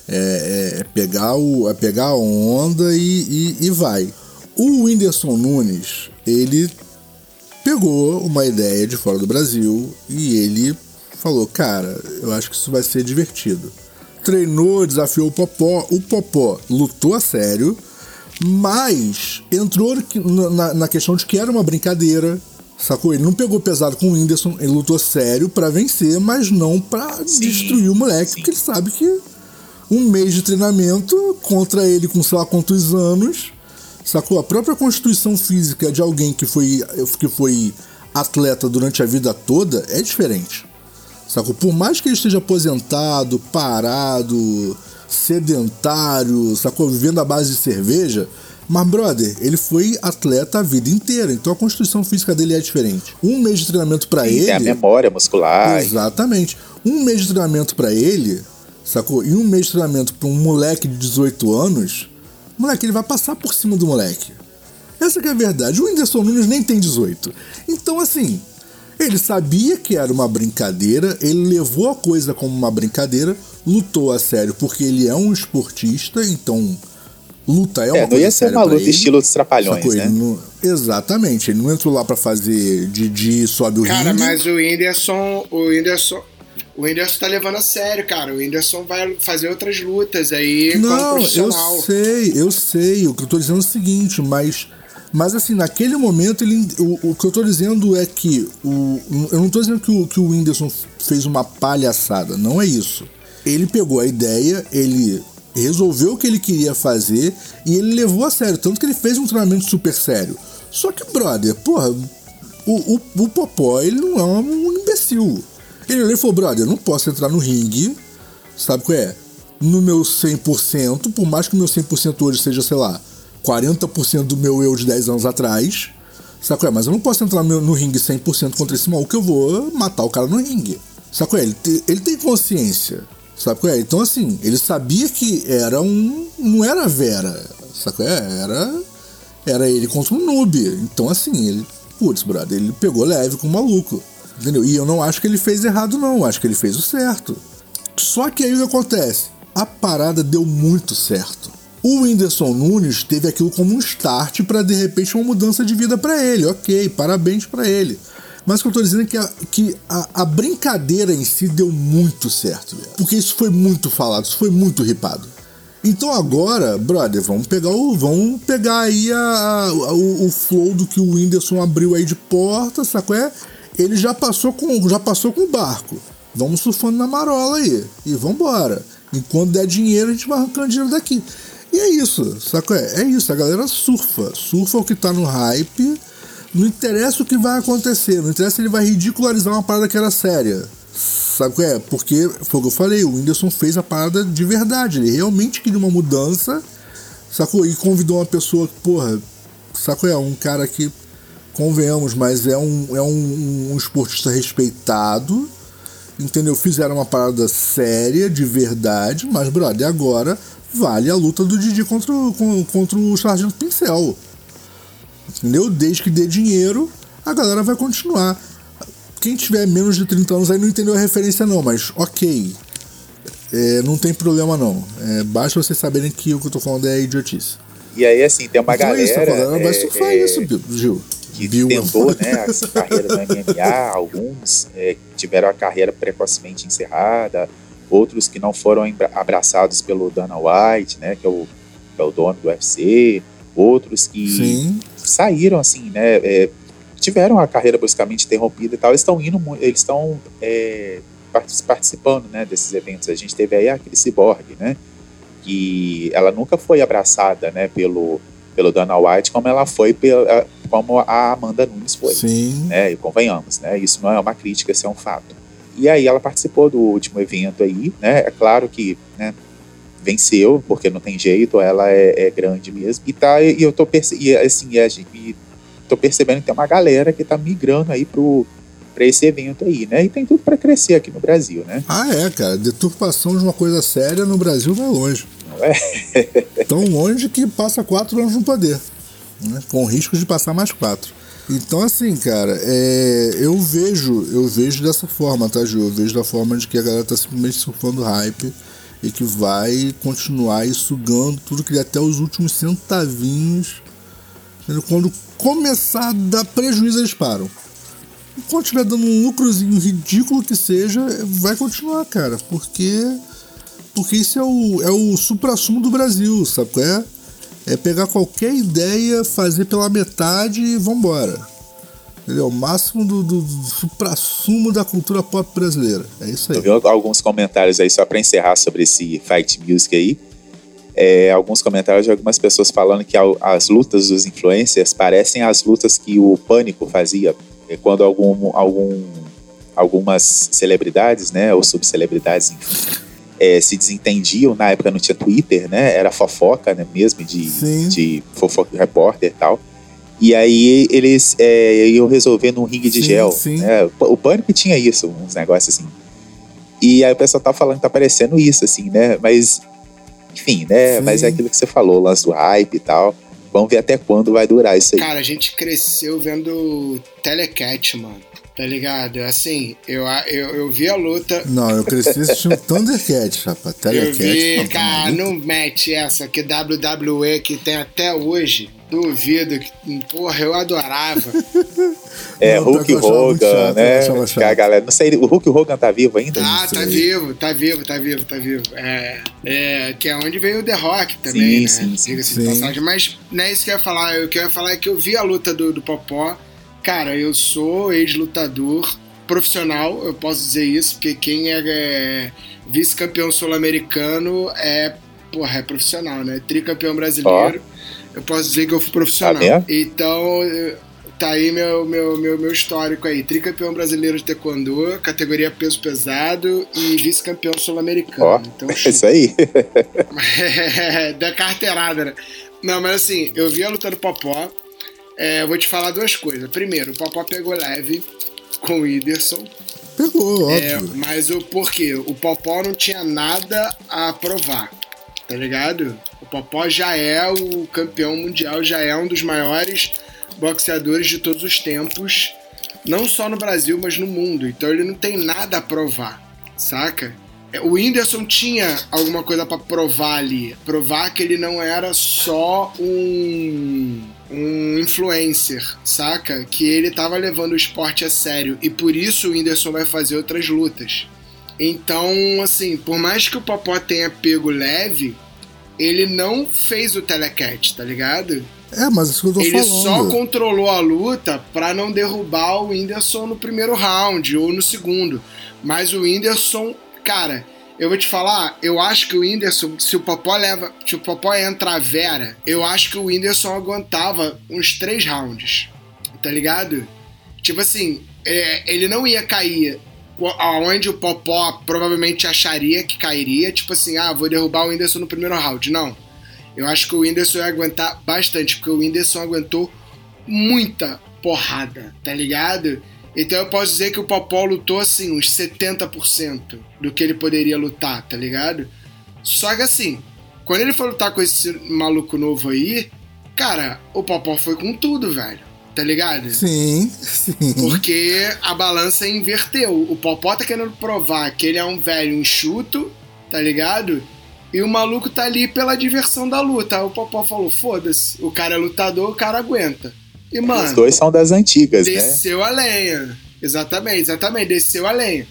É, é pegar, o, é pegar a onda e, e, e vai. O Whindersson Nunes, ele pegou uma ideia de fora do Brasil e ele falou: Cara, eu acho que isso vai ser divertido. Treinou, desafiou o Popó. O Popó lutou a sério mas entrou na, na, questão de que era uma brincadeira, sacou? Ele não pegou pesado com o Whindersson, ele lutou sério para vencer, mas não para destruir o moleque, sim. porque ele sabe que um mês de treinamento contra ele com sei lá quantos anos, sacou? A própria constituição física de alguém que foi, que foi atleta durante a vida toda é diferente. Sacou? Por mais que ele esteja aposentado, parado, sedentário, sacou? Vivendo à base de cerveja. Mas, brother, ele foi atleta a vida inteira, então a constituição física dele é diferente. Um mês de treinamento para ele. Tem a memória muscular. Exatamente. Um mês de treinamento para ele, sacou? E um mês de treinamento para um moleque de 18 anos, moleque, ele vai passar por cima do moleque. Essa que é a verdade. O Whindersson Nunes nem tem 18. Então, assim, ele sabia que era uma brincadeira, ele levou a coisa como uma brincadeira, lutou a sério porque ele é um esportista, então luta é uma é, não ia ser uma luta ele, estilo dos trapalhões, né? Não, exatamente, ele não entrou lá para fazer Didi sobe o Cara, ringue. mas o Whindersson, o Whindersson, o Whindersson tá levando a sério, cara. O Whindersson vai fazer outras lutas aí não, como profissional. Eu sei, eu sei. O que eu tô dizendo é o seguinte, mas mas assim, naquele momento, ele, o, o que eu tô dizendo é que. O, eu não tô dizendo que o, que o Whindersson fez uma palhaçada, não é isso. Ele pegou a ideia, ele resolveu o que ele queria fazer e ele levou a sério. Tanto que ele fez um treinamento super sério. Só que, brother, porra, o, o, o Popó, ele não é um imbecil. Ele olhou e falou, brother, eu não posso entrar no ringue, sabe qual é? No meu 100%, por mais que o meu 100% hoje seja, sei lá, 40% do meu eu de 10 anos atrás. Saco é? Mas eu não posso entrar no, no ringue 100% contra esse maluco eu vou matar o cara no ringue. Saco é? Ele, te, ele tem consciência. Saco é? Então, assim, ele sabia que era um. Não era Vera. Saco é? Era. Era ele contra um noob. Então, assim, ele. Putz, brother, ele pegou leve com o maluco. Entendeu? E eu não acho que ele fez errado, não. Eu acho que ele fez o certo. Só que aí o que acontece? A parada deu muito certo. O Whindersson Nunes teve aquilo como um start para de repente uma mudança de vida para ele. Ok, parabéns para ele. Mas o que eu tô dizendo é que, a, que a, a brincadeira em si deu muito certo, velho. Porque isso foi muito falado, isso foi muito ripado. Então agora, brother, vamos pegar o. Vamos pegar aí a, a, o, o flow do que o Whindersson abriu aí de porta, sacou? É? Ele já passou com. Já passou com o barco. Vamos surfando na marola aí. E vambora. Enquanto der dinheiro, a gente vai arrancando dinheiro daqui. E é isso, saco? É, é isso, a galera surfa. Surfa o que tá no hype. Não interessa o que vai acontecer, não interessa se ele vai ridicularizar uma parada que era séria. Sabe é? Porque foi o que eu falei, o Whindersson fez a parada de verdade. Ele realmente queria uma mudança, sacou? E convidou uma pessoa porra, sacou? É um cara que, convenhamos, mas é um, é um, um esportista respeitado, entendeu? Fizeram uma parada séria, de verdade, mas, brother, agora vale a luta do Didi contra, contra o Sargento Pincel. Entendeu? Desde que dê dinheiro, a galera vai continuar. Quem tiver menos de 30 anos aí não entendeu a referência não, mas ok. É, não tem problema não. É, basta vocês saberem que o que eu tô falando é idiotice. E aí, assim, tem uma então galera. É isso, galera vai surfar é, isso, Gil. Que tentou né, a carreira no MMA, alguns é, tiveram a carreira precocemente encerrada, outros que não foram abraçados pelo Dana White, né, que é o, que é o dono do UFC, outros que Sim. saíram assim, né, é, tiveram a carreira bruscamente interrompida e tal, eles estão indo, eles estão é, participando, né, desses eventos. A gente teve aí aquele Cyborg, né, que ela nunca foi abraçada, né, pelo pelo Dana White como ela foi pela, como a Amanda Nunes foi, Sim. né, e convenhamos, né, isso não é uma crítica, isso é um fato. E aí ela participou do último evento aí, né? É claro que, né, venceu, porque não tem jeito, ela é, é grande mesmo. E tá, e eu tô percebendo, assim, é, e tô percebendo que tem uma galera que tá migrando aí pro para esse evento aí, né? E tem tudo para crescer aqui no Brasil, né? Ah, é, cara. Deturpação de uma coisa séria no Brasil vai longe. É. Tão longe que passa quatro anos no poder. Né? Com risco de passar mais quatro. Então, assim, cara, é, eu vejo, eu vejo dessa forma, tá, Ju? Eu vejo da forma de que a galera tá simplesmente surfando hype e que vai continuar aí sugando tudo que até os últimos centavinhos. Quando começar a dar prejuízo, eles param. Quando estiver dando um lucrozinho ridículo que seja, vai continuar, cara. Porque. Porque isso é o, é o supra-sumo do Brasil, sabe qual é? É pegar qualquer ideia, fazer pela metade e vambora. Ele é o máximo do, do, do supra-sumo da cultura pop brasileira. É isso aí. Eu vi alguns comentários aí, só para encerrar sobre esse Fight Music aí. É, alguns comentários de algumas pessoas falando que as lutas dos influencers parecem as lutas que o Pânico fazia é, quando algum, algum, algumas celebridades, né, ou subcelebridades, enfim, é, se desentendiam, na época não tinha Twitter, né? Era fofoca, né? Mesmo de, de fofoca repórter e tal. E aí eles é, iam resolver num ringue de sim, gel. Sim. Né? O Pânico tinha isso, uns negócios assim. E aí o pessoal tá falando que tá parecendo isso, assim, né? Mas, enfim, né? Sim. Mas é aquilo que você falou, o lance do hype e tal. Vamos ver até quando vai durar isso aí. Cara, a gente cresceu vendo Telecat, mano. Tá ligado? Assim, eu, eu, eu vi a luta. Não, eu cresci assistindo Thundercat, rapaz. Telecat. Eu vi, não, cara, não mete essa que WWE que tem até hoje. Duvido que. Porra, eu adorava. <laughs> É, não, Hulk Hogan, chato, né? A galera, não sei, o Hulk Hogan tá vivo ainda? Ah, tá vivo, tá vivo, tá vivo, tá vivo. É, é, que é onde veio o The Rock também, sim, né? Sim, sim, sim. Passagem. Mas não é isso que eu ia falar. O que eu ia falar é que eu vi a luta do, do Popó Cara, eu sou ex-lutador profissional, eu posso dizer isso, porque quem é, é vice-campeão sul-americano é, porra, é profissional, né? Tricampeão brasileiro. Oh. Eu posso dizer que eu fui profissional. Tá então, tá aí meu, meu, meu, meu histórico aí. Tricampeão brasileiro de taekwondo, categoria peso pesado e vice-campeão sul-americano. Oh, então, é isso aí. <laughs> da carteirada, né? Não, mas assim, eu vi a luta do Popó, é, eu vou te falar duas coisas. Primeiro, o Popó pegou leve com o Whindersson. Pegou, é, óbvio. mas o porquê? O Popó não tinha nada a provar, tá ligado? O Popó já é o campeão mundial, já é um dos maiores boxeadores de todos os tempos, não só no Brasil, mas no mundo. Então ele não tem nada a provar, saca? É, o Whindersson tinha alguma coisa para provar ali, provar que ele não era só um um influencer, saca? Que ele tava levando o esporte a sério e por isso o Whindersson vai fazer outras lutas. Então, assim, por mais que o Popó tenha pego leve, ele não fez o telecat, tá ligado? É, mas isso que eu tô ele falando. Ele só controlou a luta para não derrubar o Whindersson no primeiro round ou no segundo. Mas o Whindersson, cara, eu vou te falar, eu acho que o Whindersson, se o Popó leva, se o Popó entra a Vera, eu acho que o Whindersson aguentava uns três rounds, tá ligado? Tipo assim, é, ele não ia cair aonde o Popó provavelmente acharia que cairia, tipo assim, ah, vou derrubar o Whindersson no primeiro round. Não. Eu acho que o Whindersson ia aguentar bastante, porque o Whindersson aguentou muita porrada, tá ligado? Então eu posso dizer que o Popó lutou assim, uns 70% do que ele poderia lutar, tá ligado? Só que assim, quando ele foi lutar com esse maluco novo aí, cara, o Popó foi com tudo, velho. Tá ligado? Sim, sim. Porque a balança inverteu. O Popó tá querendo provar que ele é um velho enxuto, tá ligado? E o maluco tá ali pela diversão da luta. Aí o Popó falou: foda-se, o cara é lutador, o cara aguenta. E, mano, Os dois são das antigas, desceu né? Desceu a lenha. Exatamente, exatamente, desceu a lenha.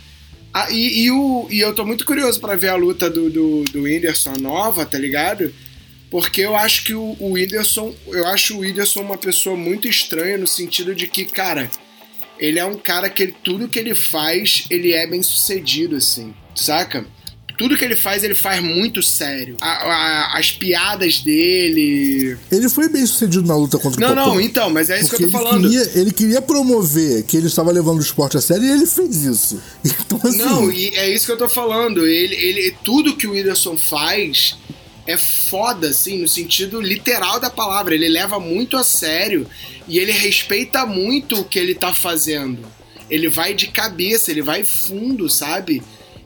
Ah, e, e, o, e eu tô muito curioso para ver a luta do, do, do Whindersson nova, tá ligado? Porque eu acho que o, o Whindersson. Eu acho o Whindersson uma pessoa muito estranha no sentido de que, cara, ele é um cara que ele, tudo que ele faz, ele é bem sucedido, assim, saca? Tudo que ele faz, ele faz muito sério. A, a, as piadas dele. Ele foi bem sucedido na luta contra não, o Não, não, então, mas é isso que eu tô falando. Queria, ele queria promover que ele estava levando o esporte a sério e ele fez isso. <laughs> Então, assim... Não, e é isso que eu tô falando. Ele, ele, tudo que o Whindersson faz é foda, assim, no sentido literal da palavra. Ele leva muito a sério e ele respeita muito o que ele tá fazendo. Ele vai de cabeça, ele vai fundo, sabe?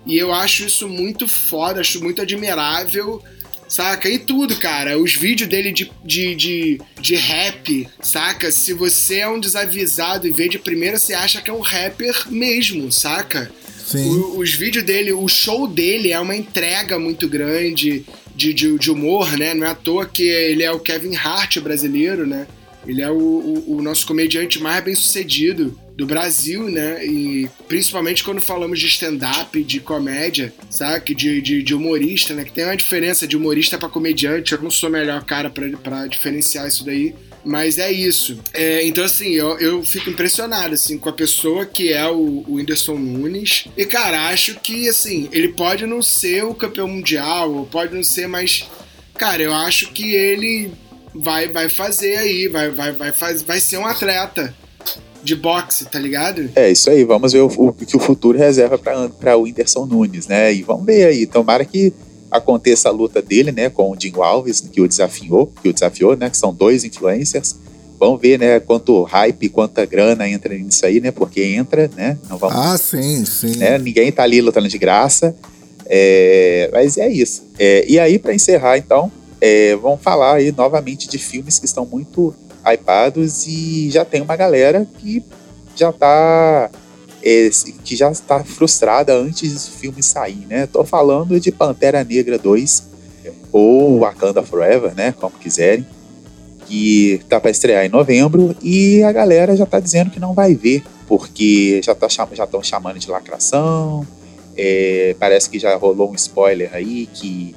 E eu acho isso muito foda, acho muito admirável. Saca? E tudo, cara. Os vídeos dele de, de, de, de rap, saca? Se você é um desavisado e vê de primeira, você acha que é um rapper mesmo, saca? Sim. O, os vídeos dele, o show dele é uma entrega muito grande de, de, de, humor, né? Não é à toa que ele é o Kevin Hart brasileiro, né? Ele é o, o, o nosso comediante mais bem sucedido do Brasil, né? E principalmente quando falamos de stand-up, de comédia, sabe? De, de, de, humorista, né? Que tem uma diferença de humorista para comediante. Eu não sou o melhor cara para diferenciar isso daí. Mas é isso. É, então, assim, eu, eu fico impressionado, assim, com a pessoa que é o, o Whindersson Nunes. E, cara, acho que, assim, ele pode não ser o campeão mundial, ou pode não ser, mas, cara, eu acho que ele vai, vai fazer aí, vai, vai, vai, faz, vai ser um atleta de boxe, tá ligado? É, isso aí. Vamos ver o, o que o futuro reserva para o Whindersson Nunes, né? E vamos ver aí. Tomara que aconteça a luta dele, né, com o Dinho Alves, que o desafiou, que o desafiou, né, que são dois influencers. Vamos ver, né, quanto hype, quanta grana entra nisso aí, né, porque entra, né, não vamos... Ah, sim, sim. Né, ninguém tá ali lutando de graça, é, mas é isso. É, e aí, para encerrar, então, é, vamos falar aí novamente de filmes que estão muito hypados e já tem uma galera que já tá esse, que já está frustrada antes do filme sair, né? Tô falando de Pantera Negra 2 ou Wakanda Forever, né? Como quiserem, que tá para estrear em novembro e a galera já tá dizendo que não vai ver porque já tá já estão chamando de lacração. É, parece que já rolou um spoiler aí que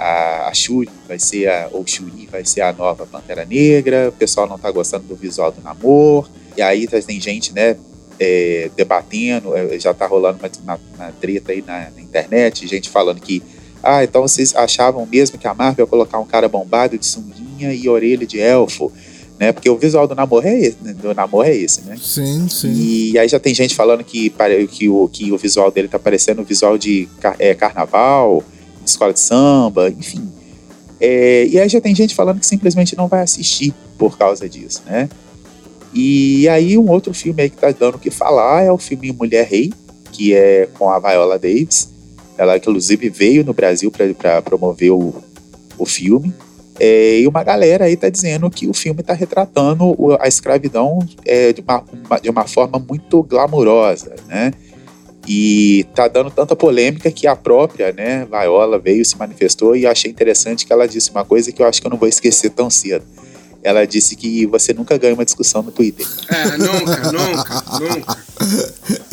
a, a Shuri vai ser a, ou Shuri vai ser a nova Pantera Negra, o pessoal não tá gostando do visual do namoro, e aí tem gente, né, é, debatendo, é, já tá rolando uma, uma, uma treta aí na, na, internet, gente falando que, ah, então vocês achavam mesmo que a Marvel ia colocar um cara bombado de sunguinha e orelha de elfo, né? Porque o visual do namoro é esse, né? do namoro é esse, né? Sim, sim. E aí já tem gente falando que, que, o, que o visual dele tá parecendo o visual de é, carnaval, escola de samba, enfim. É, e aí já tem gente falando que simplesmente não vai assistir por causa disso, né? E aí um outro filme aí que tá dando o que falar é o filme Mulher Rei, que é com a Viola Davis. Ela inclusive veio no Brasil para promover o, o filme. É, e uma galera aí tá dizendo que o filme tá retratando a escravidão é, de, uma, uma, de uma forma muito glamurosa, né? E tá dando tanta polêmica que a própria, né, Viola veio, se manifestou e achei interessante que ela disse uma coisa que eu acho que eu não vou esquecer tão cedo. Ela disse que você nunca ganha uma discussão no Twitter. É, nunca, nunca, nunca.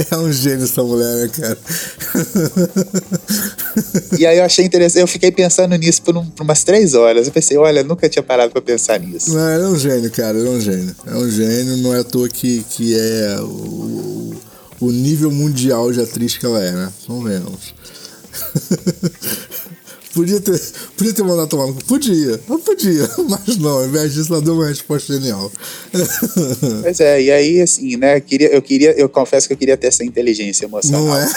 É um gênio essa mulher, né, cara? E aí eu achei interessante, eu fiquei pensando nisso por, um, por umas três horas. Eu pensei, olha, nunca tinha parado pra pensar nisso. Não, é um gênio, cara, é um gênio. É um gênio, não é à toa que, que é o, o nível mundial de atriz que ela é, né? Convenhamos. <laughs> podia, ter, podia ter mandado tomar Podia, não podia, <laughs> mas não, ao invés disso ela deu uma resposta genial. <laughs> Pois é, e aí assim, né? Queria, eu, queria, eu confesso que eu queria ter essa inteligência emocional. Não é?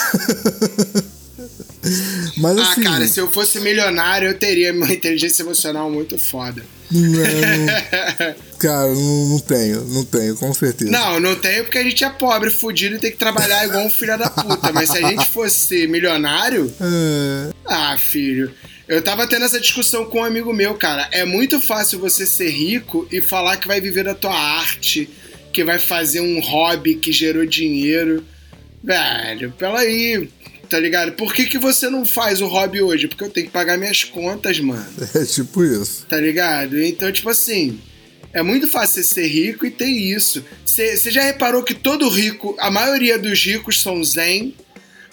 Mas, ah, assim, cara, se eu fosse milionário, eu teria <laughs> uma inteligência emocional muito foda. <laughs> Não, cara, não, não, tenho, não tenho, com certeza. Não, não tenho porque a gente é pobre, fudido e tem que trabalhar igual um filho da puta. Mas se a gente fosse milionário. <laughs> É... Ah, filho. Eu tava tendo essa discussão com um amigo meu, cara. É muito fácil você ser rico e falar que vai viver da tua arte, que vai fazer um hobby que gerou dinheiro. Velho, peraí tá ligado? Por que, que você não faz o hobby hoje? Porque eu tenho que pagar minhas contas, mano. <laughs> É tipo isso. Tá ligado? Então, tipo assim, é muito fácil ser rico e ter isso. Você já reparou que todo rico, a maioria dos ricos são zen,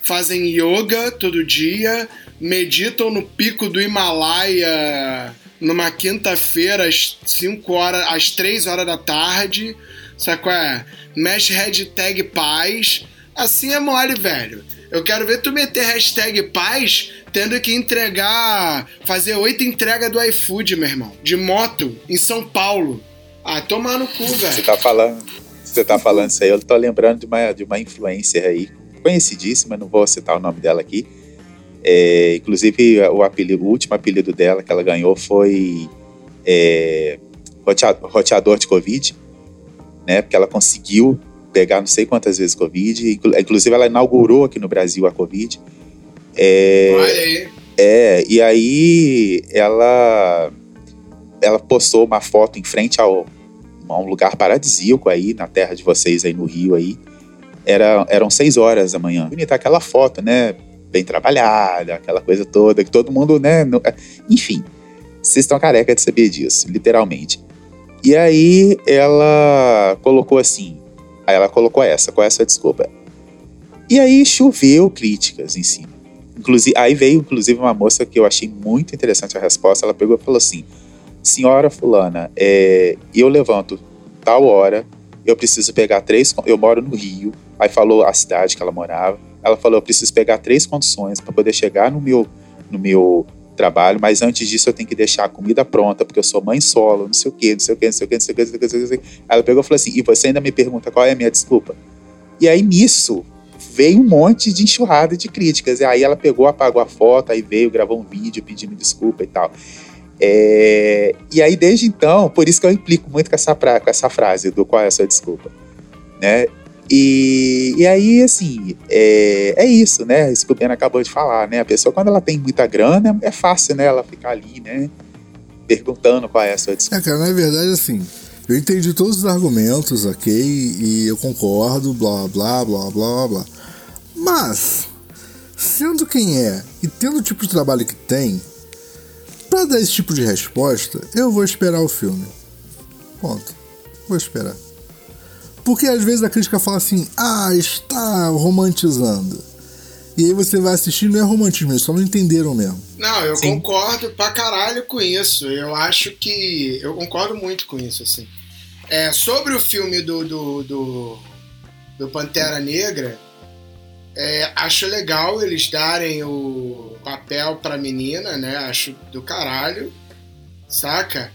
fazem yoga todo dia, meditam no pico do Himalaia numa quinta-feira às 5 horas, às 3 horas da tarde, sabe qual é? Mexe hashtag paz. Assim é mole, velho. Eu quero ver tu meter hashtag paz tendo que entregar, fazer oito entregas do iFood, meu irmão, de moto, em São Paulo. Ah, tomar no cu, velho. Você tá falando, você tá falando isso aí, eu tô lembrando de uma, de uma influencer aí, conhecidíssima, não vou citar o nome dela aqui, é, inclusive, o, apelido, o último apelido dela que ela ganhou foi é, roteador de Covid, né? Porque ela conseguiu pegar não sei quantas vezes Covid. Inclusive, ela inaugurou aqui no Brasil a Covid. É, Olha aí. É, e aí ela, ela postou uma foto em frente ao, a um lugar paradisíaco aí, na terra de vocês aí no Rio aí. Era, eram seis horas da manhã. Bonita aquela foto, né? bem trabalhada, aquela coisa toda, que todo mundo, né? No, enfim, vocês estão careca de saber disso, literalmente. E aí ela colocou assim, aí ela colocou essa, qual é a sua desculpa? E aí choveu críticas em cima. Inclusive, aí veio inclusive uma moça que eu achei muito interessante a resposta, ela pegou e falou assim, senhora fulana, é, eu levanto tal hora, eu preciso pegar três, eu moro no Rio, aí falou a cidade que ela morava, ela falou: eu preciso pegar três condições para poder chegar no meu, no meu trabalho, mas antes disso eu tenho que deixar a comida pronta, porque eu sou mãe solo, não sei o quê, não sei o quê, não sei o quê, não sei o quê, não sei o quê. Não sei o quê. Ela pegou e falou assim: e você ainda me pergunta qual é a minha desculpa? E aí nisso veio um monte de enxurrada de críticas. E aí ela pegou, apagou a foto, aí veio, gravou um vídeo pedindo desculpa e tal. É... E aí, desde então, por isso que eu implico muito com essa, pra... com essa frase do qual é a sua desculpa. Né? E, e aí, assim, é, é isso, né? Isso que o Ben acabou de falar, né? A pessoa, quando ela tem muita grana, é fácil, né? Ela ficar ali, né? Perguntando qual é a sua desculpa. É, cara, na verdade, assim, eu entendi todos os argumentos, ok? E eu concordo, blá, blá, blá, blá, blá. Mas, sendo quem é e tendo o tipo de trabalho que tem, para dar esse tipo de resposta, eu vou esperar o filme. Ponto. Vou esperar. Porque às vezes a crítica fala assim, ah, está romantizando. E aí você vai assistir, não é romantismo, eles só não entenderam mesmo. Não, eu Sim. concordo pra caralho com isso. Eu acho que. Eu concordo muito com isso, assim. É, sobre o filme do, do, do, do Pantera Negra, é, acho legal eles darem o papel pra menina, né? Acho do caralho, saca?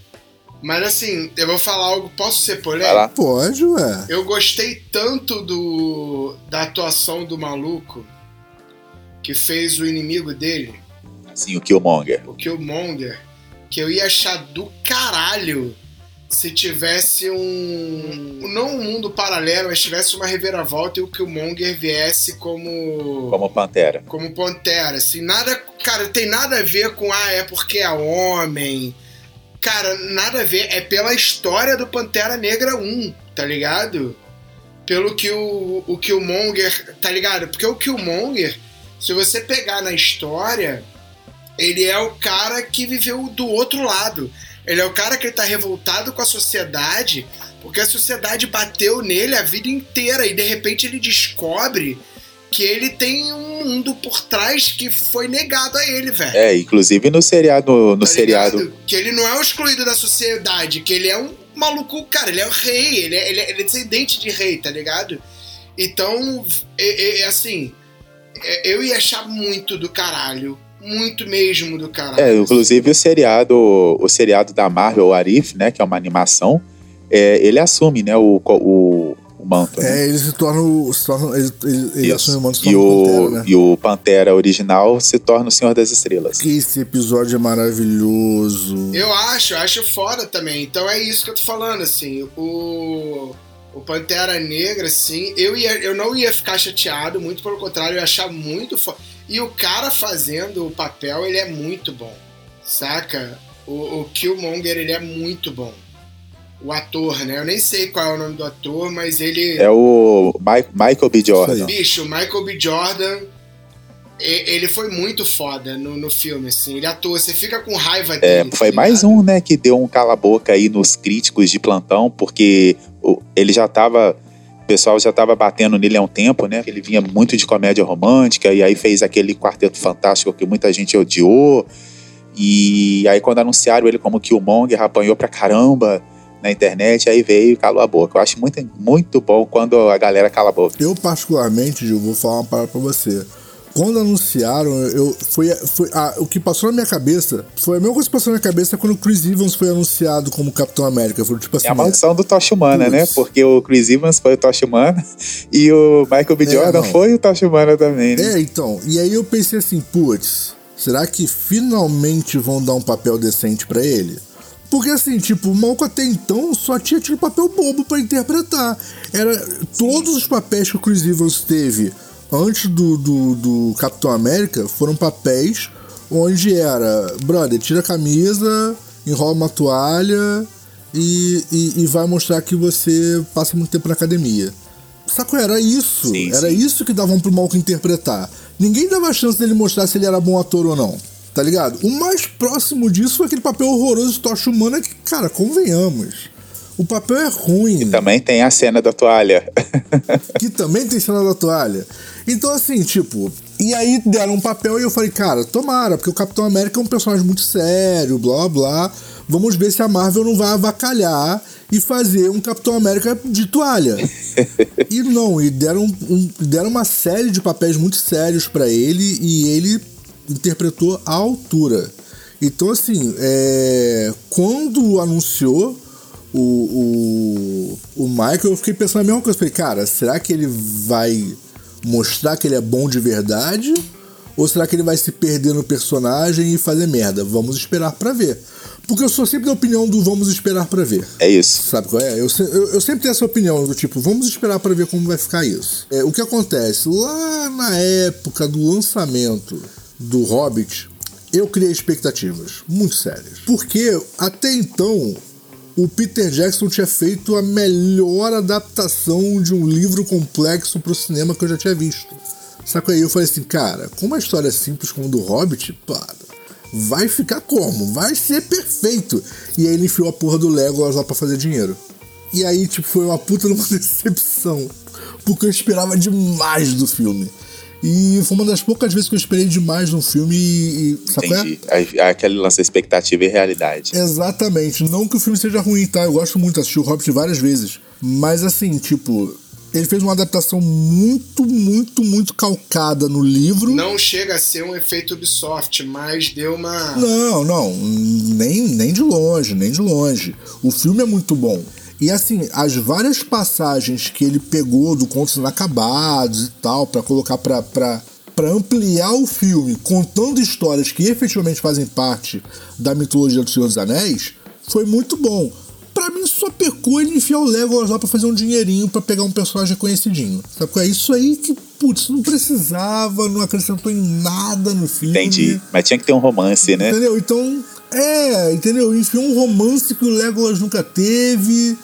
Mas assim, eu vou falar algo. Posso ser polêmico? Pode, ué. Eu gostei tanto do da atuação do maluco que fez o inimigo dele. Sim, o Killmonger. O Killmonger. Que eu ia achar do caralho se tivesse um. Não um mundo paralelo, mas tivesse uma reviravolta e o Killmonger viesse como. Como Pantera. Como Pantera. Assim, nada. Cara, tem nada a ver com. Ah, é porque é homem Cara, nada a ver. É pela história do Pantera Negra 1, tá ligado? Pelo que o, o Killmonger. Tá ligado? Porque o Killmonger, se você pegar na história, ele é o cara que viveu do outro lado. Ele é o cara que tá revoltado com a sociedade, porque a sociedade bateu nele a vida inteira e de repente ele descobre que ele tem um mundo por trás que foi negado a ele, velho. É, inclusive no seriado. No tá seriado. Que ele não é o excluído da sociedade, que ele é um maluco, cara, ele é o rei, ele é, ele é, ele é descendente de rei, tá ligado? Então, é, é, assim, eu ia achar muito do caralho. Muito mesmo do caralho. É, inclusive o seriado, o seriado da Marvel, o Arif, né, que é uma animação, é, ele assume, né, o, o, o manto. Né? É, ele se torna. Se torna ele, ele, ele assume o manto se e o, Pantera, né? E o Pantera original se torna o Senhor das Estrelas. Esse episódio é maravilhoso. Eu acho, acho foda também. Então é isso que eu tô falando, assim. O. O Pantera Negra, assim, eu, ia, eu não ia ficar chateado, muito pelo contrário, eu ia achar muito foda. E o cara fazendo o papel, ele é muito bom, saca? O, o Killmonger, ele é muito bom o ator, né? Eu nem sei qual é o nome do ator, mas ele. É o Michael B. Jordan. Bicho, o Michael B. Jordan. Ele foi muito foda no, no filme, assim. Ele atua, você fica com raiva é, dele. É, foi tá mais um, né, que deu um cala-boca aí nos críticos de plantão, porque ele já tava O pessoal já estava batendo nele há um tempo, né? Ele vinha muito de comédia romântica e aí fez aquele quarteto fantástico que muita gente odiou. E aí quando anunciaram ele como Killmonger, apanhou pra caramba na internet, aí veio e calou a boca. Eu acho muito, muito bom quando a galera cala a boca. Eu, particularmente, Gil, vou falar uma parada pra você. Quando anunciaram, eu foi, foi ah, o que passou na minha cabeça foi a mesma coisa que passou na minha cabeça quando o Chris Evans foi anunciado como Capitão América. Foi, tipo assim, é a maldição do Tocha Humana, né? Porque o Chris Evans foi o Tocha Humana <laughs> e o Michael B. É, Jordan não. foi o Tocha Humana também, né? É, então. E aí eu pensei assim, putz, será que finalmente vão dar um papel decente para ele? Porque assim, tipo, o Malco até então só tinha tido papel bobo para interpretar. Era todos os papéis que o Chris Evans teve antes do, do, do Capitão América foram papéis onde era, brother, tira a camisa, enrola uma toalha e, e, e, vai mostrar que você passa muito tempo na academia. Saco, era isso. Sim, era sim. isso que davam pro Malco interpretar. Ninguém dava chance dele mostrar se ele era bom ator ou não. Tá ligado? O mais próximo disso foi aquele papel horroroso de Tocha Humana que, cara, convenhamos. O papel é ruim. E também tem a cena da toalha. <laughs> que também tem cena da toalha. Então, assim, tipo. E aí deram um papel e eu falei, cara, tomara, porque o Capitão América é um personagem muito sério, blá blá. Vamos ver se a Marvel não vai avacalhar e fazer um Capitão América de toalha. <laughs> e não, e deram, um, deram uma série de papéis muito sérios para ele e ele interpretou à altura. Então, assim, é, quando anunciou o, o, o Michael, eu fiquei pensando a mesma coisa. Falei, cara, será que ele vai mostrar que ele é bom de verdade? Ou será que ele vai se perder no personagem e fazer merda? Vamos esperar para ver. Porque eu sou sempre da opinião do vamos esperar para ver. É isso. Sabe qual é? Eu, eu, eu, sempre tenho essa opinião do tipo, vamos esperar para ver como vai ficar isso. É, o que acontece? Lá na época do lançamento do Hobbit, eu criei expectativas muito sérias. Porque até então o Peter Jackson tinha feito a melhor adaptação de um livro complexo para o cinema que eu já tinha visto. Saca aí? Eu falei assim, cara, com uma história simples como a do Hobbit, pá, vai ficar como? Vai ser perfeito. E aí ele enfiou a porra do Legolas lá pra fazer dinheiro. E aí, tipo, foi uma puta <laughs> decepção. Porque eu esperava demais do filme. E foi uma das poucas vezes que eu esperei demais num filme e. Sabe Entendi. É? Aquele lance expectativa e realidade. Exatamente. Não que o filme seja ruim, tá? Eu gosto muito, assisti o Hobbit várias vezes. Mas assim, tipo, ele fez uma adaptação muito, muito, muito calcada no livro. Não chega a ser um efeito Ubisoft, mas deu uma. Não, não, nem, nem de longe, nem de longe. O filme é muito bom. E assim, as várias passagens que ele pegou do Contos Inacabados e tal, para colocar pra, pra, pra ampliar o filme, contando histórias que efetivamente fazem parte da mitologia do Senhor dos Anéis, foi muito bom. Pra mim, só pecou ele enfiar o Legolas lá pra fazer um dinheirinho para pegar um personagem conhecidinho. Sabe? É isso aí que, putz, não precisava, não acrescentou em nada no filme. Entendi. Mas tinha que ter um romance, né? Entendeu? Então, é, entendeu? Enfiou um romance que o Legolas nunca teve.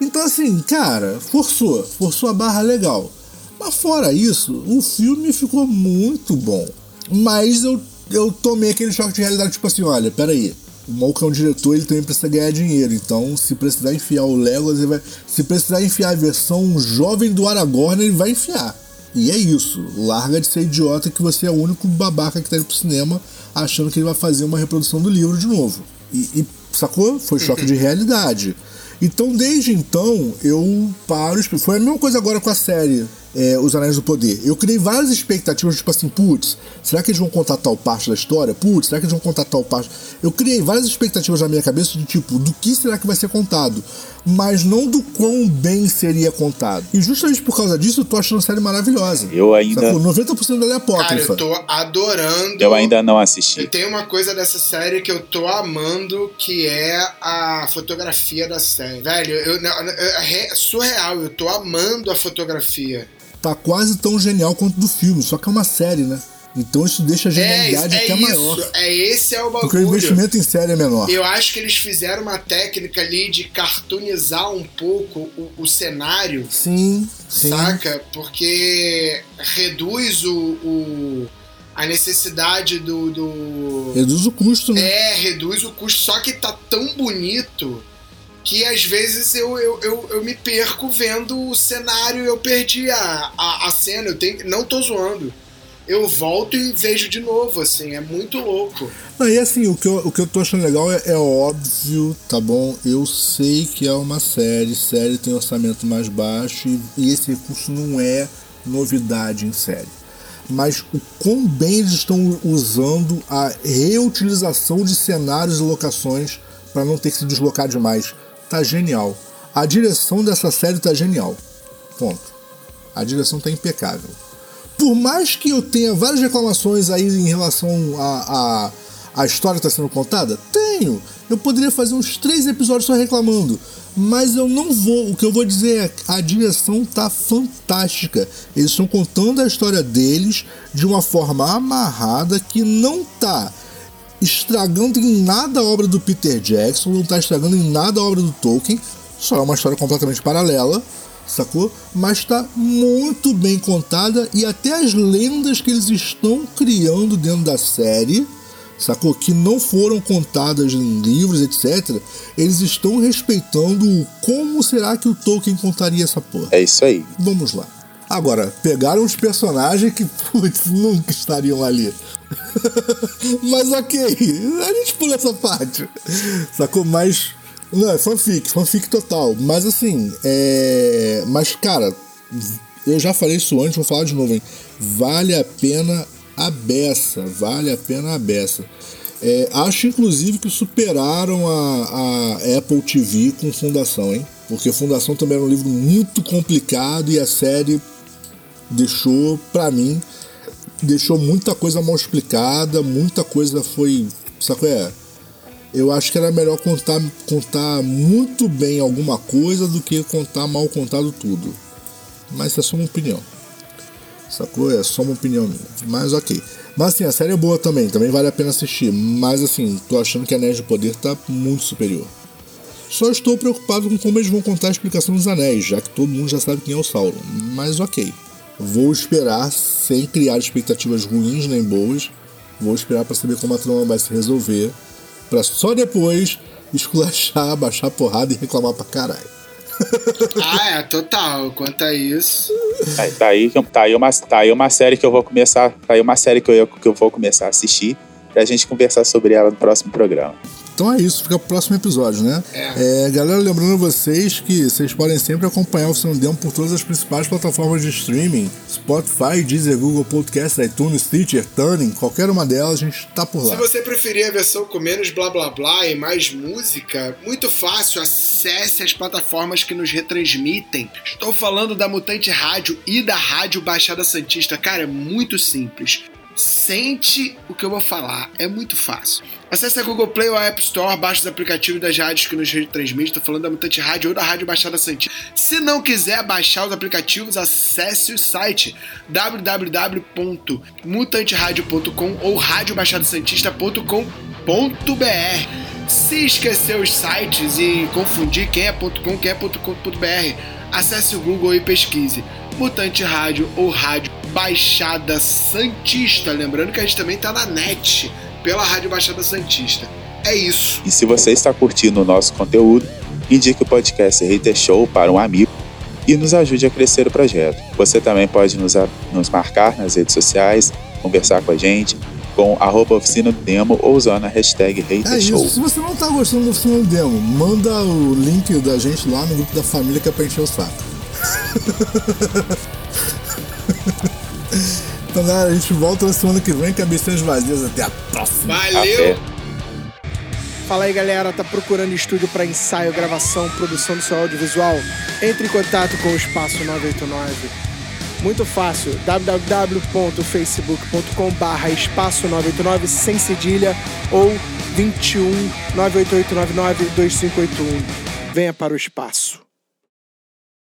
Então, assim, cara, forçou, forçou a barra legal. Mas fora isso, o filme ficou muito bom. Mas eu, eu tomei aquele choque de realidade, tipo assim, olha, peraí. O Malcolm é um diretor, ele também precisa ganhar dinheiro. Então, se precisar enfiar o Legolas, ele vai. Se precisar enfiar a versão jovem do Aragorn, ele vai enfiar. E é isso. Larga de ser idiota que você é o único babaca que tá indo pro cinema achando que ele vai fazer uma reprodução do livro de novo. E, e sacou? Foi choque de realidade. Então, desde então, eu paro. Foi a mesma coisa agora com a série é, Os Anéis do Poder. Eu criei várias expectativas, tipo assim, putz, será que eles vão contar tal parte da história? Putz, será que eles vão contar tal parte? Eu criei várias expectativas na minha cabeça de tipo, do que será que vai ser contado? Mas não do quão bem seria contado. E justamente por causa disso, eu tô achando a série maravilhosa. Eu ainda. Sacou? 90% dela é apócrifa. Cara, eu tô adorando. Eu ainda não assisti. E tem uma coisa dessa série que eu tô amando, que é a fotografia da série. Velho, eu, eu, eu, é surreal, eu tô amando a fotografia tá quase tão genial quanto do filme, só que é uma série, né? Então isso deixa a genialidade é, é até isso, maior. É esse é o bagulho. Porque o investimento em série é menor. Eu acho que eles fizeram uma técnica ali de cartoonizar um pouco o, o cenário. Sim, sim. Saca? Porque reduz o, o a necessidade do, do, Reduz o custo, né? É, reduz o custo. Só que tá tão bonito que às vezes eu, eu, eu, eu me perco vendo o cenário, eu perdi a, a, a cena, eu tenho, não tô zoando eu volto e vejo de novo, assim, é muito louco. Não, e assim, o que, eu, o que eu tô achando legal é, é, óbvio, tá bom? Eu sei que é uma série, série tem orçamento mais baixo e, e esse recurso não é novidade em série. Mas o quão bem eles estão usando a reutilização de cenários e locações para não ter que se deslocar demais. Tá genial. A direção dessa série tá genial. Ponto. A direção tá impecável por mais que eu tenha várias reclamações aí em relação a, a, a história estar tá sendo contada, tenho. Eu poderia fazer uns três episódios só reclamando. Mas eu não vou. O que eu vou dizer é a direção tá fantástica. Eles estão contando a história deles de uma forma amarrada que não tá estragando em nada a obra do Peter Jackson, não tá estragando em nada a obra do Tolkien. Só é uma história completamente paralela sacou? Mas está muito bem contada e até as lendas que eles estão criando dentro da série, sacou? Que não foram contadas em livros, etc. Eles estão respeitando como será que o Tolkien contaria essa porra. É isso aí. Vamos lá. Agora, pegaram os personagens que, <laughs> putz, nunca estariam ali. <laughs> Mas ok, a gente pula essa parte. Sacou? Mas não, é fanfic, fanfic total. Mas assim, é. Mas, cara, eu já falei isso antes, vou falar de novo, hein? Vale a pena a beça. Vale a pena a beça. É, acho inclusive que superaram a, a Apple TV com Fundação, hein? Porque Fundação também era um livro muito complicado e a série deixou, para mim, deixou muita coisa mal explicada, muita coisa foi. Sabe qual é? Eu acho que era melhor contar, contar muito bem alguma coisa do que contar mal contado tudo. Mas é só uma opinião. Sacou? É só uma opinião minha. Mas ok. Mas assim, a série é boa também, também vale a pena assistir. Mas assim, tô achando que Anéis de Poder tá muito superior. Só estou preocupado com como eles vão contar a explicação dos anéis, já que todo mundo já sabe quem é o Sauron. Mas ok. Vou esperar sem criar expectativas ruins nem boas. Vou esperar para saber como a trama vai se resolver Pra só depois esculachar, baixar a porrada e reclamar pra caralho. ah, é, total. Quanto a isso. Tá, tá, aí, tá, aí uma, tá aí uma série que eu vou começar. Tá aí uma série que eu, que eu vou começar a assistir pra gente conversar sobre ela no próximo programa. Então é isso, fica pro próximo episódio, né? É. É, galera, lembrando vocês que vocês podem sempre acompanhar o Cinema por todas as principais plataformas de streaming: Spotify, Deezer, Google Podcast, iTunes, Stitcher, Turning, qualquer uma delas, a gente tá por lá. Se você preferir a versão com menos blá blá blá e mais música, muito fácil, acesse as plataformas que nos retransmitem. Estou falando da Mutante Rádio e da Rádio Baixada Santista. Cara, é muito simples sente o que eu vou falar. É muito fácil. Acesse a Google Play ou a App Store, baixe os aplicativos das rádios que nos retransmitem. Estou falando da Mutante Rádio ou da Rádio Baixada Santista. Se não quiser baixar os aplicativos, acesse o site www.mutanteradio.com ou radiobaixadasantista.com.br. Se esquecer os sites e confundir quem é .com, quem é .com.br, acesse o Google e pesquise Mutante Rádio ou Rádio Baixada Santista. Lembrando que a gente também está na net pela Rádio Baixada Santista. É isso. E se você está curtindo o nosso conteúdo, indique o podcast Hater Show para um amigo e nos ajude a crescer o projeto. Você também pode nos, nos marcar nas redes sociais, conversar com a gente com arroba oficina do demo ou usando a hashtag Hater é Show. Se você não está gostando da oficina do demo, manda o link da gente lá no grupo da família que é pra encher o saco. <laughs> Então, galera, a gente volta na semana que vem, cabecinhas vazias. Até a próxima. Valeu! Até. Fala aí, galera. Tá procurando estúdio para ensaio, gravação, produção do seu audiovisual? Entre em contato com o Espaço 989. Muito fácil, www.facebook.com barra espaço 989 sem cedilha ou 21 98899 2581. Venha para o espaço.